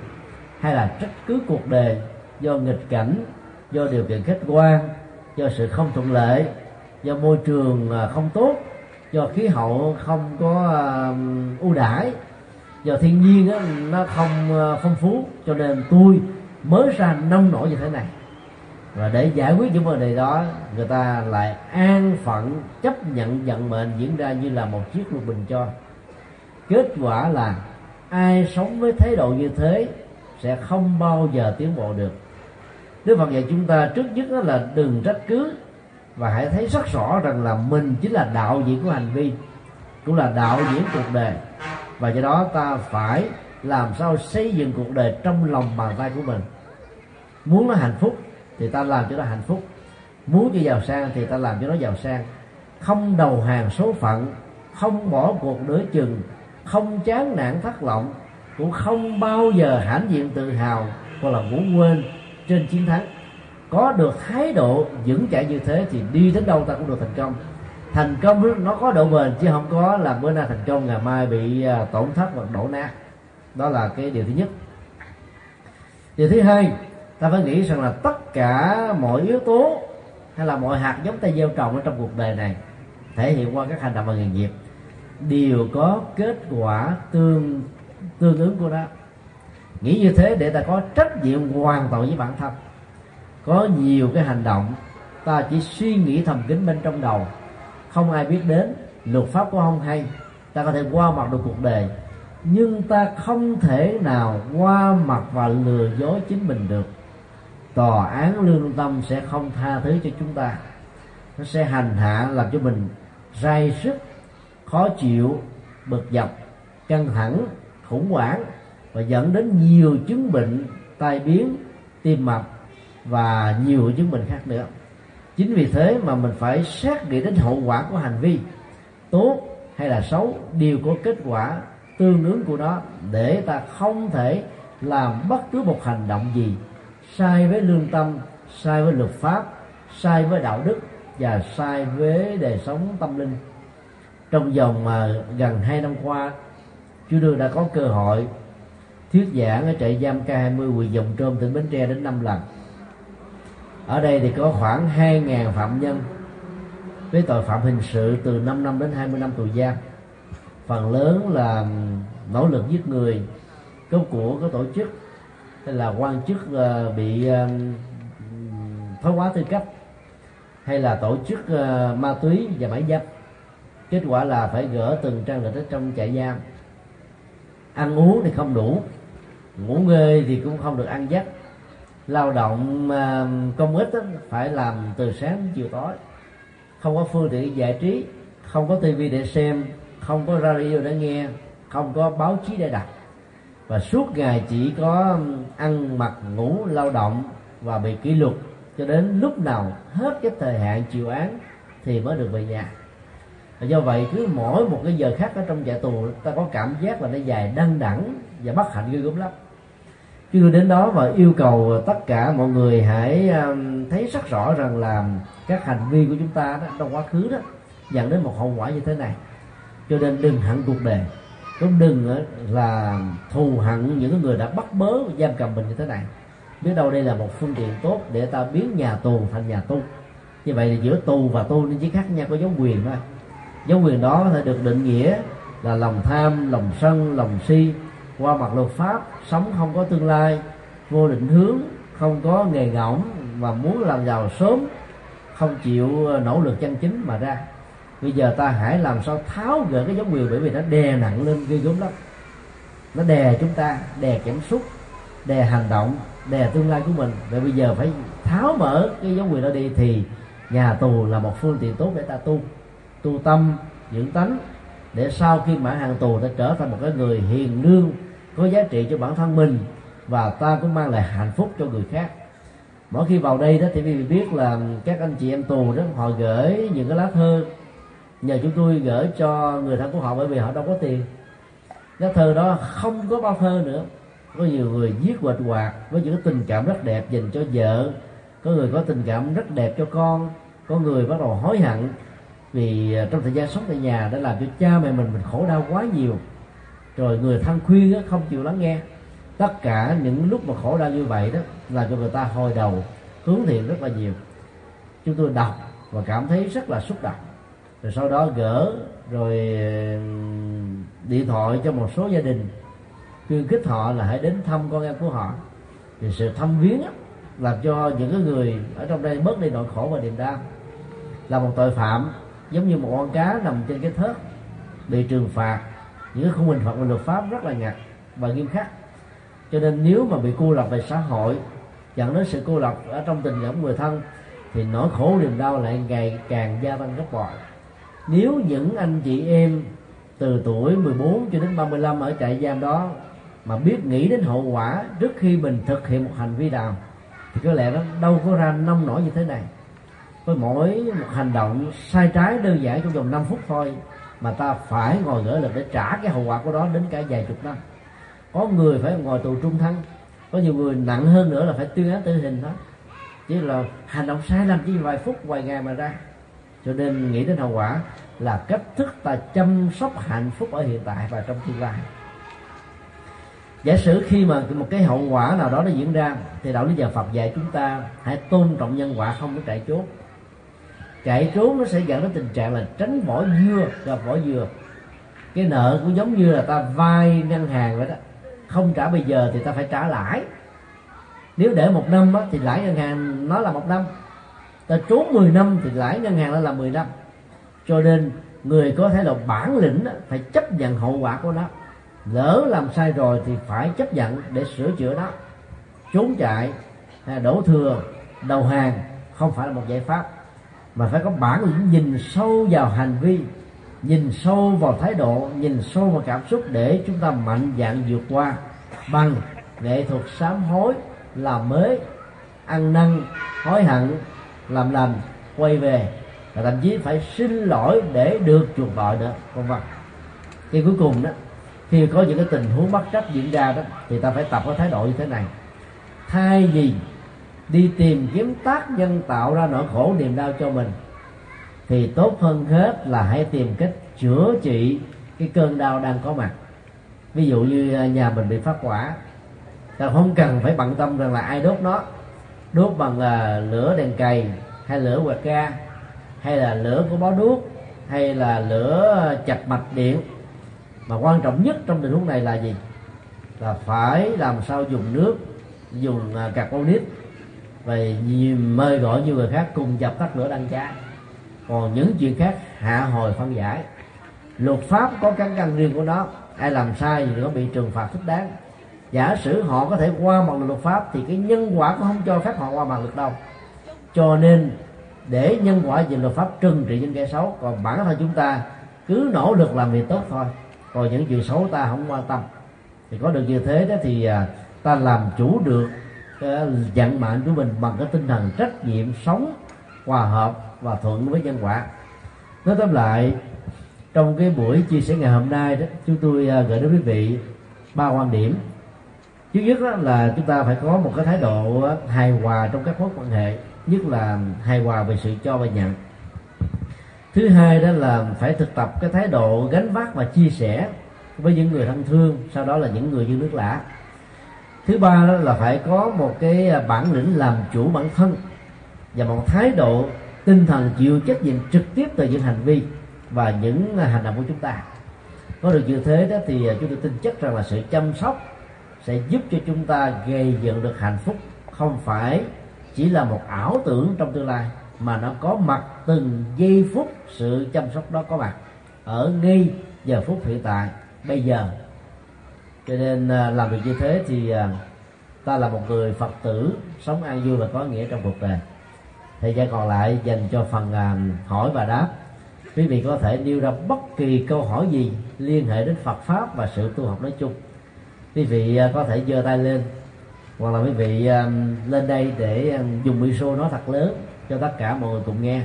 hay là trách cứ cuộc đời do nghịch cảnh, do điều kiện khách quan, do sự không thuận lợi, do môi trường ờ, không tốt do khí hậu không có um, ưu đãi do thiên nhiên á, nó không ờ, phong phú cho nên tôi mới ra nông nổi như thế này. Và để giải quyết những vấn đề đó người ta lại an phận chấp nhận vận mệnh diễn ra như là một chiếc lục bình cho. Kết quả là ai sống với thái độ như thế sẽ không bao giờ tiến bộ được. Đức Phật dạy chúng ta trước nhất đó là đừng trách cứ và hãy thấy rất rõ rằng là mình chính là đạo diễn của hành vi, cũng là đạo diễn cuộc đời. Và do đó ta phải làm sao xây dựng cuộc đời trong lòng bàn tay của mình. Muốn nó hạnh phúc thì ta làm cho nó hạnh phúc. Muốn cho giàu sang thì ta làm cho nó giàu sang. Không đầu hàng số phận, không bỏ cuộc nửa chừng, không chán nản thất vọng, cũng không bao giờ hãnh diện tự hào hoặc là muốn quên trên chiến thắng có được thái độ vững chãi như thế thì đi đến đâu ta cũng được thành công. Thành công nó có độ bền, chứ không có là bữa nay thành công, ngày mai bị à, tổn thất hoặc đổ nát. Đó là cái điều thứ nhất. Điều thứ hai, ta phải nghĩ rằng là tất cả mọi yếu tố hay là mọi hạt giống ta gieo trồng ở trong cuộc đời này thể hiện qua các hành động và nghề nghiệp đều có kết quả tương tương ứng của nó. Nghĩ như thế để ta có trách nhiệm hoàn toàn với bản thân có nhiều cái hành động. Ta chỉ suy nghĩ thầm kín bên trong đầu. Không ai biết đến, luật pháp cũng không hay. Ta có thể qua mặt được cuộc đời. Nhưng ta không thể nào qua mặt và lừa dối chính mình được. Tòa án lương tâm sẽ không tha thứ cho chúng ta. Nó sẽ hành hạ làm cho mình ray sức, khó chịu, bực dọc, căng thẳng, khủng hoảng và dẫn đến nhiều chứng bệnh, tai biến, tim mạch và nhiều chứng bệnh khác nữa. Chính vì thế mà mình phải xác định đến hậu quả của hành vi, tốt hay là xấu, đều có kết quả tương ứng của nó, để ta không thể làm bất cứ một hành động gì sai với lương tâm, sai với luật pháp, sai với đạo đức và sai với đời sống tâm linh. Trong vòng mà gần hai năm qua chú đưa đã có cơ hội thuyết giảng ở trại giam K20 huyện Dòng Trôm tỉnh Bến Tre đến năm lần ở đây thì có khoảng 2.000 phạm nhân với tội phạm hình sự từ 5 năm đến 20 năm tù giam. Phần lớn là nỗ lực giết người, cướp của, có tổ chức, hay là quan chức ờ, bị ờ, thoái hóa tư cách, hay là tổ chức ờ, ma túy và mãi dâm. Kết quả là phải gỡ từng trang lịch ở trong trại giam. Ăn uống thì không đủ, ngủ nghê thì cũng không được ăn giấc lao động ờ, công ích đó, phải làm từ sáng đến chiều tối. Không có phương tiện giải trí không có tivi để xem không có radio để nghe không có báo chí để đọc. Và suốt ngày chỉ có ăn mặc ngủ lao động và bị kỷ luật. Cho đến lúc nào hết cái thời hạn chịu án thì mới được về nhà. Và do vậy cứ mỗi một cái giờ khác ở trong trại tù ta có cảm giác là nó dài đăng đẳng và bất hạnh ghê gớm lắm chúng tôi đến đó và yêu cầu tất cả mọi người hãy um, thấy rất rõ rằng là các hành vi của chúng ta đó, trong quá khứ đó dẫn đến một hậu quả như thế này. Cho nên đừng hận cuộc đời. Cũng đừng ờ, là thù hận những người đã bắt bớ giam cầm mình như thế này. Biết đâu đây là một phương tiện tốt để ta biến nhà tù thành nhà tu như vậy thì giữa tù và tu nên chỉ khác nhau có dấu quyền thôi. Dấu quyền đó có thể được định nghĩa là lòng tham lòng sân lòng si qua mặt luật pháp, sống không có tương lai, vô định hướng, không có nghề ngỗng và muốn làm giàu sớm, không chịu ờ, nỗ lực chân chính mà ra. Bây giờ ta hãy làm sao tháo gỡ cái dấu quyền bởi vì nó đè nặng lên ghê gớm lắm. Nó đè chúng ta, đè cảm xúc, đè hành động, đè tương lai của mình. Và bây giờ phải tháo mở cái dấu quyền đó đi thì nhà tù là một phương tiện tốt để ta tu. Tu tâm, dưỡng tánh, để sau khi mãn hàng tù ta trở thành một cái người hiền lương có giá trị cho bản thân mình và ta cũng mang lại hạnh phúc cho người khác. Mỗi khi vào đây đó thì quý vị biết là các anh chị em tù đó, họ gửi những cái lá thơ nhờ chúng tôi gửi cho người thân của họ bởi vì họ đâu có tiền. Lá thơ đó không có bao thơ nữa. Có nhiều người viết quệt quạt với những cái tình cảm rất đẹp dành cho vợ. Có người có tình cảm rất đẹp cho con. Có người bắt đầu hối hận vì trong thời gian sống tại nhà đã làm cho cha mẹ mình mình khổ đau quá nhiều rồi người thân khuyên không chịu lắng nghe. Tất cả những lúc mà khổ đau như vậy đó làm cho người ta hồi đầu hướng thiện rất là nhiều. Chúng tôi đọc và cảm thấy rất là xúc động. Rồi sau đó gỡ rồi điện thoại cho một số gia đình khuyên khích họ là hãy đến thăm con em của họ. Thì sự thăm viếng đó, làm cho những cái người ở trong đây bớt đi nỗi khổ và niềm đau. Là một tội phạm giống như một con cá nằm trên cái thớt bị trừng phạt những cái khung hình phạt và luật pháp rất là nhạt và nghiêm khắc. Cho nên nếu mà bị cô lập về xã hội, dẫn đến sự cô lập ở trong tình cảm người thân, thì nỗi khổ niềm đau lại ngày càng gia tăng gấp bội. Nếu những anh chị em từ tuổi 14 cho đến 35 ở trại giam đó mà biết nghĩ đến hậu quả trước khi mình thực hiện một hành vi nào thì có lẽ nó đâu có ra nông nổi như thế này. Với mỗi một hành động sai trái, đơn giản trong vòng 5 phút thôi mà ta phải ngồi gỡ lực để trả cái hậu quả của đó đến cả vài chục năm. Có người phải ngồi tù trung thân, có nhiều người nặng hơn nữa là phải tuyên án tử hình đó. Chỉ là hành động sai lầm chỉ vài phút, vài ngày mà ra. Cho nên nghĩ đến hậu quả là cách thức ta chăm sóc hạnh phúc ở hiện tại và trong tương lai. Giả sử khi mà một cái hậu quả nào đó nó diễn ra, thì đạo lý nhà Phật dạy chúng ta hãy tôn trọng nhân quả không có chạy chốt chạy trốn nó sẽ dẫn đến tình trạng là tránh vỏ dưa gặp vỏ dừa. Cái nợ cũng giống như là ta vay ngân hàng vậy đó. Không trả bây giờ thì ta phải trả lãi. Nếu để một năm đó, thì lãi ngân hàng nó là một năm. Ta trốn 10 năm thì lãi ngân hàng nó là 10 năm. Cho nên người có thể là bản lĩnh đó, phải chấp nhận hậu quả của nó. Lỡ làm sai rồi thì phải chấp nhận để sửa chữa nó. Trốn chạy hay đổ thừa đầu hàng không phải là một giải pháp mà phải có bản lĩnh nhìn sâu vào hành vi, nhìn sâu vào thái độ, nhìn sâu vào cảm xúc để chúng ta mạnh dạn vượt qua. Bằng nghệ thuật sám hối làm mới, ăn năn, hối hận, làm lành, quay về, và thậm chí phải xin lỗi để được chuộc tội nữa, vân vân. Thì cuối cùng đó, khi có những cái tình huống bất trắc diễn ra đó, thì ta phải tập cái thái độ như thế này. Thay vì đi tìm kiếm tác nhân tạo ra nỗi khổ niềm đau cho mình. Thì tốt hơn hết là hãy tìm cách chữa trị cái cơn đau đang có mặt. Ví dụ như à, nhà mình bị phát quả. Ta không cần phải bận tâm rằng là ai đốt nó. Đốt bằng là lửa đèn cày hay lửa quạt ga, hay là lửa của bó đuốc, hay là lửa à, chặt mạch điện. Mà quan trọng nhất trong tình huống này là gì? Là phải làm sao dùng nước, dùng à, carbonic và mời gọi những người khác cùng dập tắt lửa đang cháy còn những chuyện khác hạ hồi phân giải. Luật pháp có căn căn riêng của nó. Ai làm sai thì nó bị trừng phạt thích đáng. Giả sử họ có thể qua bằng luật pháp thì cái nhân quả cũng không cho phép họ qua bằng được đâu. Cho nên, để nhân quả về luật pháp trừng trị những kẻ xấu, còn bản thân chúng ta cứ nỗ lực làm việc tốt thôi. Còn những chuyện xấu ta không quan tâm. Thì có được như thế đó thì à, ta làm chủ được vận mạng của mình bằng cái tinh thần trách nhiệm sống, hòa hợp và thuận với nhân quả. Nói tóm lại, trong cái buổi chia sẻ ngày hôm nay đó, chúng tôi à, gửi đến quý vị ba quan điểm. Thứ nhất đó là chúng ta phải có một cái thái độ hài hòa trong các mối quan hệ, nhất là hài hòa về sự cho và nhận. Thứ hai đó là phải thực tập cái thái độ gánh vác và chia sẻ với những người thân thương, sau đó là những người như nước lã thứ ba đó là phải có một cái à, bản lĩnh làm chủ bản thân và một thái độ tinh thần chịu trách nhiệm trực tiếp từ những hành vi và những à, hành động của chúng ta. Có được như thế đó thì à, chúng tôi tin chắc rằng là sự chăm sóc sẽ giúp cho chúng ta gây dựng được hạnh phúc, không phải chỉ là một ảo tưởng trong tương lai, mà nó có mặt từng giây phút sự chăm sóc đó có mặt ở ngay giờ phút hiện tại, bây giờ cho nên à, làm được như thế thì à, ta là một người phật tử, sống an vui và có nghĩa trong cuộc đời. Thời gian còn lại dành cho phần à, hỏi và đáp. Quý vị có thể nêu ra bất kỳ câu hỏi gì liên hệ đến Phật pháp và sự tu học nói chung. Quý vị có thể giơ tay lên. Hoặc là quý vị lên đây để dùng micro nói thật lớn cho tất cả mọi người cùng nghe.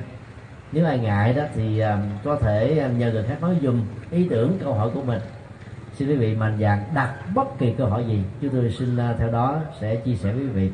Nếu ai ngại đó thì có thể nhờ người khác nói dùm ý tưởng câu hỏi của mình xin quý vị mạnh dạn đặt bất kỳ câu hỏi gì, chúng tôi xin à, theo đó sẽ chia sẻ với quý vị.